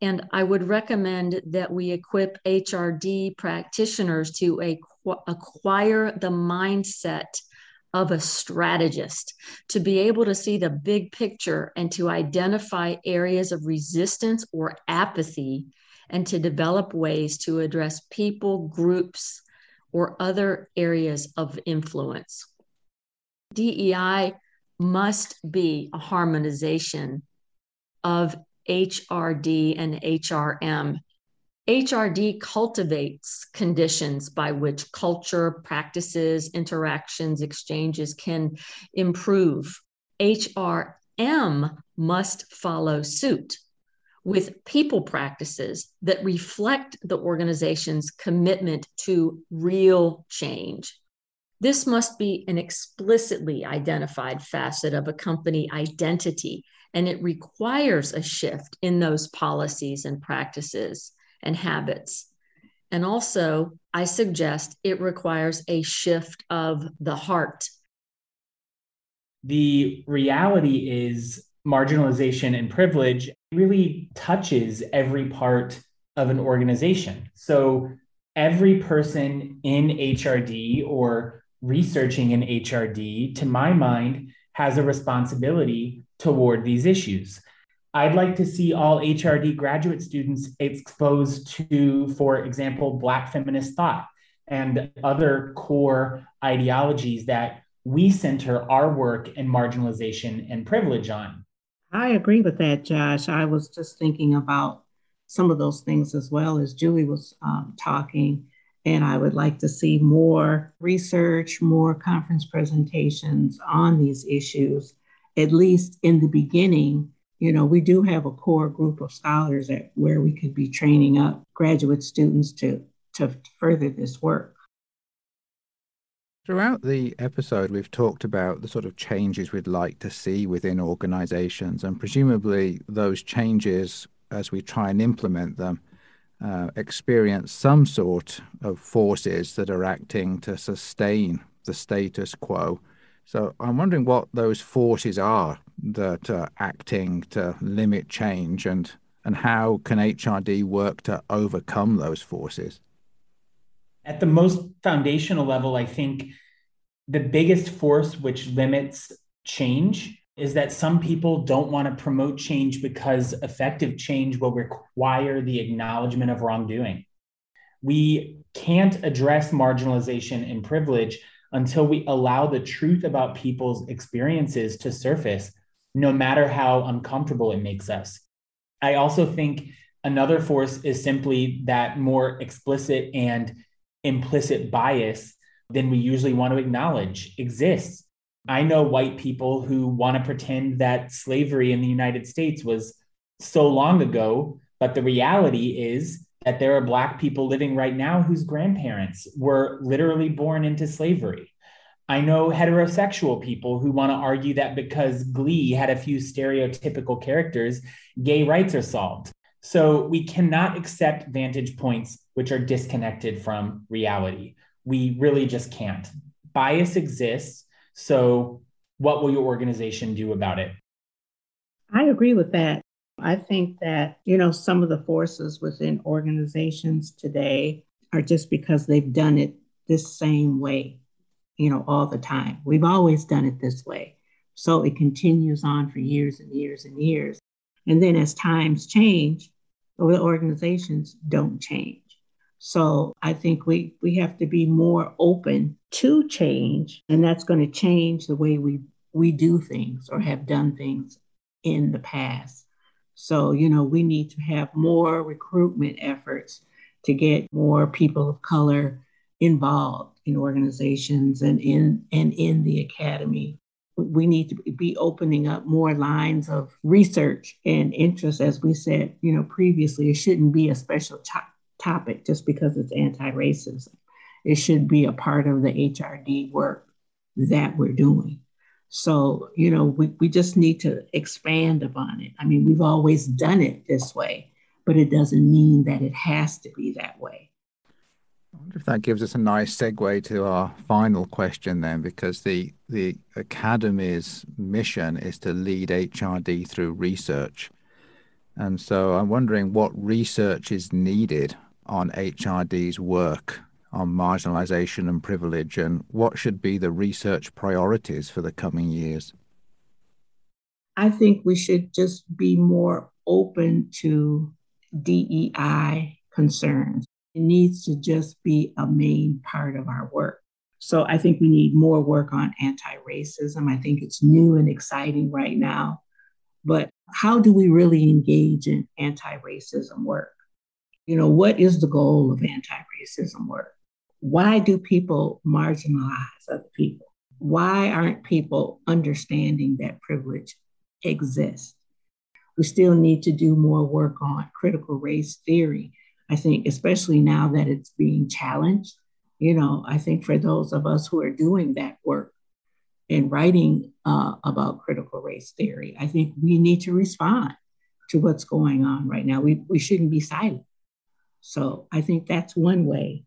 And I would recommend that we equip HRD practitioners to acquire the mindset of a strategist to be able to see the big picture and to identify areas of resistance or apathy and to develop ways to address people, groups, or other areas of influence. DEI must be a harmonization of HRD and HRM HRD cultivates conditions by which culture, practices, interactions, exchanges can improve. HRM must follow suit with people practices that reflect the organization's commitment to real change. This must be an explicitly identified facet of a company identity, and it requires a shift in those policies and practices and habits. And also, I suggest it requires a shift of the heart. The reality is marginalization and privilege really touches every part of an organization. So, every person in HRD or researching in HRD, to my mind, has a responsibility toward these issues. I'd like to see all HRD graduate students exposed to, for example, Black feminist thought and other core ideologies that we center our work in marginalization and privilege on. I agree with that, Josh. I was just thinking about some of those things as well as Julie was um, talking. And I would like to see more research, more conference presentations on these issues, at least in the beginning you know, we do have a core group of scholars at where we could be training up graduate students to to further this work. Throughout the episode, we've talked about the sort of changes we'd like to see within organizations, and presumably those changes, as we try and implement them, uh, experience some sort of forces that are acting to sustain the status quo. So I'm wondering what those forces are that are acting to limit change and and how can HRD work to overcome those forces? At the most foundational level, I think the biggest force which limits change is that some people don't want to promote change because effective change will require the acknowledgement of wrongdoing. We can't address marginalization and privilege until we allow the truth about people's experiences to surface no matter how uncomfortable it makes us. I also think another force is simply that more explicit and implicit bias than we usually want to acknowledge exists. I know white people who want to pretend that slavery in the United States was so long ago, but the reality is that there are Black people living right now whose grandparents were literally born into slavery. I know heterosexual people who want to argue that because Glee had a few stereotypical characters, gay rights are solved. So we cannot accept vantage points which are disconnected from reality. We really just can't. Bias exists. So, what will your organization do about it? I agree with that. I think that, you know, some of the forces within organizations today are just because they've done it this same way, you know, all the time. We've always done it this way. So it continues on for years and years and years. And then as times change, the organizations don't change. So I think we, we have to be more open to change, and that's going to change the way we, we do things or have done things in the past. So, you know, we need to have more recruitment efforts to get more people of color involved in organizations and in and in the academy. We need to be opening up more lines of research and interest as we said you know previously. It shouldn't be a special to- topic just because it's anti-racism. It should be a part of the hrd work that we're doing. So you know we, we just need to expand upon it. I mean we've always done it this way but it doesn't mean that it has to be that way that gives us a nice segue to our final question then, because the the academy's mission is to lead HRD through research, and so I'm wondering what research is needed on HRD's work on marginalization and privilege, and what should be the research priorities for the coming years. I think we should just be more open to DEI concerns. It needs to just be a main part of our work. So I think we need more work on anti racism. I think it's new and exciting right now. But how do we really engage in anti racism work? You know, what is the goal of anti racism work? Why do people marginalize other people? Why aren't people understanding that privilege exists? We still need to do more work on critical race theory I think, especially now that it's being challenged, you know, I think for those of us who are doing that work and writing uh, about critical race theory, I think we need to respond to what's going on right now. We, we shouldn't be silent. So I think that's one way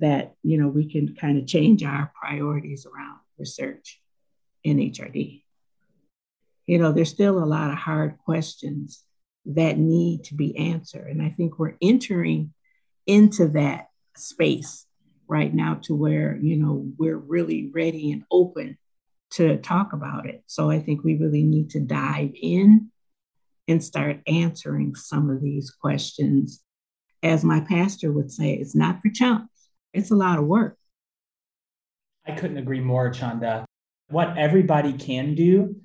that, you know, we can kind of change our priorities around research in HRD. You know, there's still a lot of hard questions that need to be answered. And I think we're entering into that space right now to where, you know, we're really ready and open to talk about it. So I think we really need to dive in and start answering some of these questions. As my pastor would say, it's not for chumps, it's a lot of work. I couldn't agree more, Chaunda. What everybody can do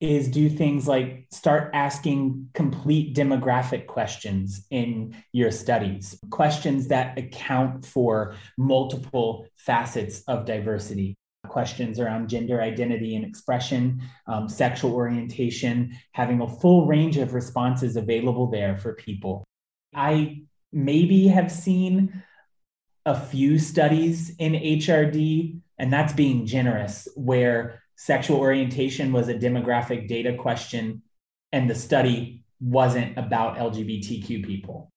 is do things like start asking complete demographic questions in your studies, questions that account for multiple facets of diversity. Questions around gender identity and expression, um, sexual orientation, having a full range of responses available there for people. I maybe have seen a few studies in HRD, and that's being generous, where sexual orientation was a demographic data question and the study wasn't about LGBTQ people.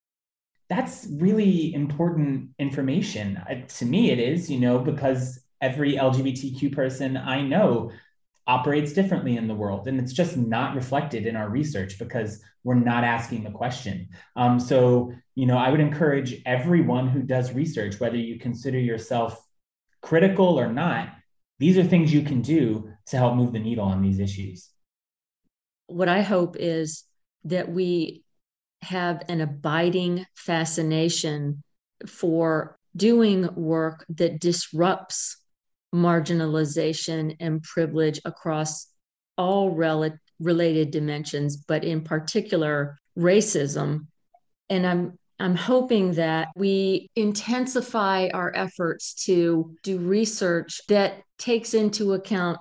That's really important information. Uh, to me, it is, you know, because every LGBTQ person I know operates differently in the world. And it's just not reflected in our research because we're not asking the question. Um, so, you know, I would encourage everyone who does research, whether you consider yourself critical or not, these are things you can do to help move the needle on these issues. What I hope is that we have an abiding fascination for doing work that disrupts marginalization and privilege across all rel- related dimensions, but in particular, racism. And I'm I'm hoping that we intensify our efforts to do research that takes into account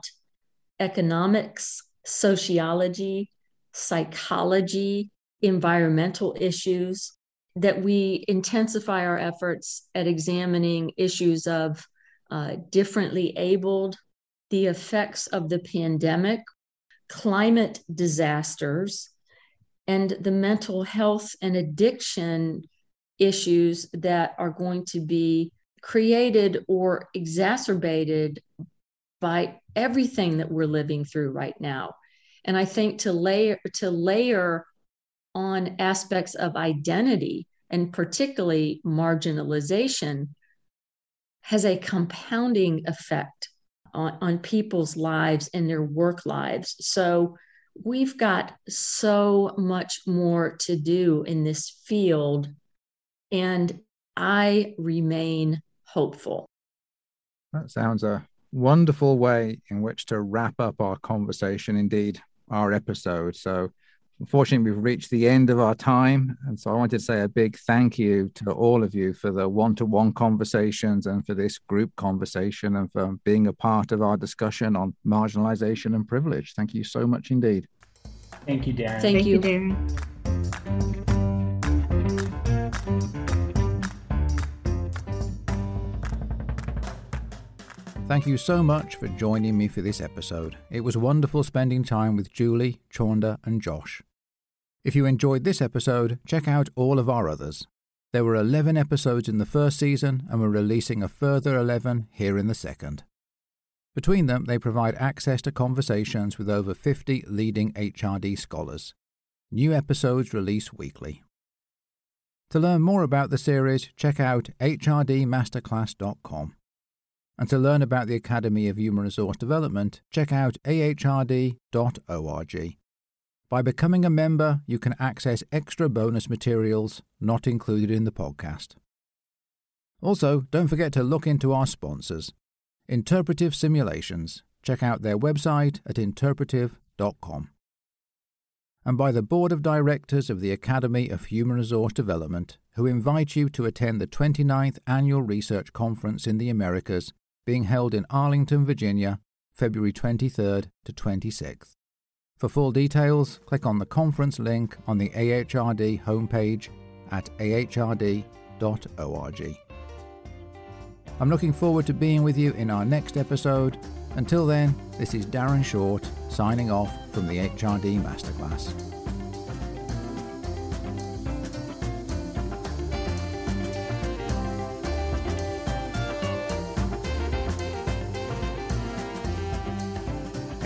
economics, sociology, psychology, environmental issues, that we intensify our efforts at examining issues of uh, differently abled the effects of the pandemic, climate disasters, and the mental health and addiction issues that are going to be created or exacerbated by everything that we're living through right now. And I think to layer to layer on aspects of identity and particularly marginalization has a compounding effect on, on people's lives and their work lives. So we've got so much more to do in this field. And I remain hopeful. That sounds a wonderful way in which to wrap up our conversation, indeed, our episode. So, unfortunately, we've reached the end of our time. And so, I wanted to say a big thank you to all of you for the one to one conversations and for this group conversation and for being a part of our discussion on marginalization and privilege. Thank you so much indeed. Thank you, Darren. Thank, Thank you. you, Darren. Thank you so much for joining me for this episode. It was wonderful spending time with Julie, Chaunda, and Josh. If you enjoyed this episode, check out all of our others. There were 11 episodes in the first season, and we're releasing a further 11 here in the second. Between them, they provide access to conversations with over 50 leading HRD scholars. New episodes release weekly. To learn more about the series, check out hrdmasterclass.com. And to learn about the Academy of Human Resource Development, check out ahrd.org. By becoming a member, you can access extra bonus materials not included in the podcast. Also, don't forget to look into our sponsors. Interpretive Simulations. Check out their website at interpretive.com. And by the Board of Directors of the Academy of Human Resource Development, who invite you to attend the 29th Annual Research Conference in the Americas being held in Arlington, Virginia, February 23rd to 26th. For full details, click on the conference link on the AHRD homepage at ahrd.org. I'm looking forward to being with you in our next episode. Until then, this is Darren Short signing off from the HRD Masterclass.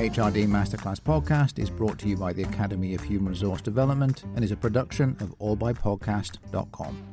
HRD Masterclass podcast is brought to you by the Academy of Human Resource Development and is a production of allbypodcast.com.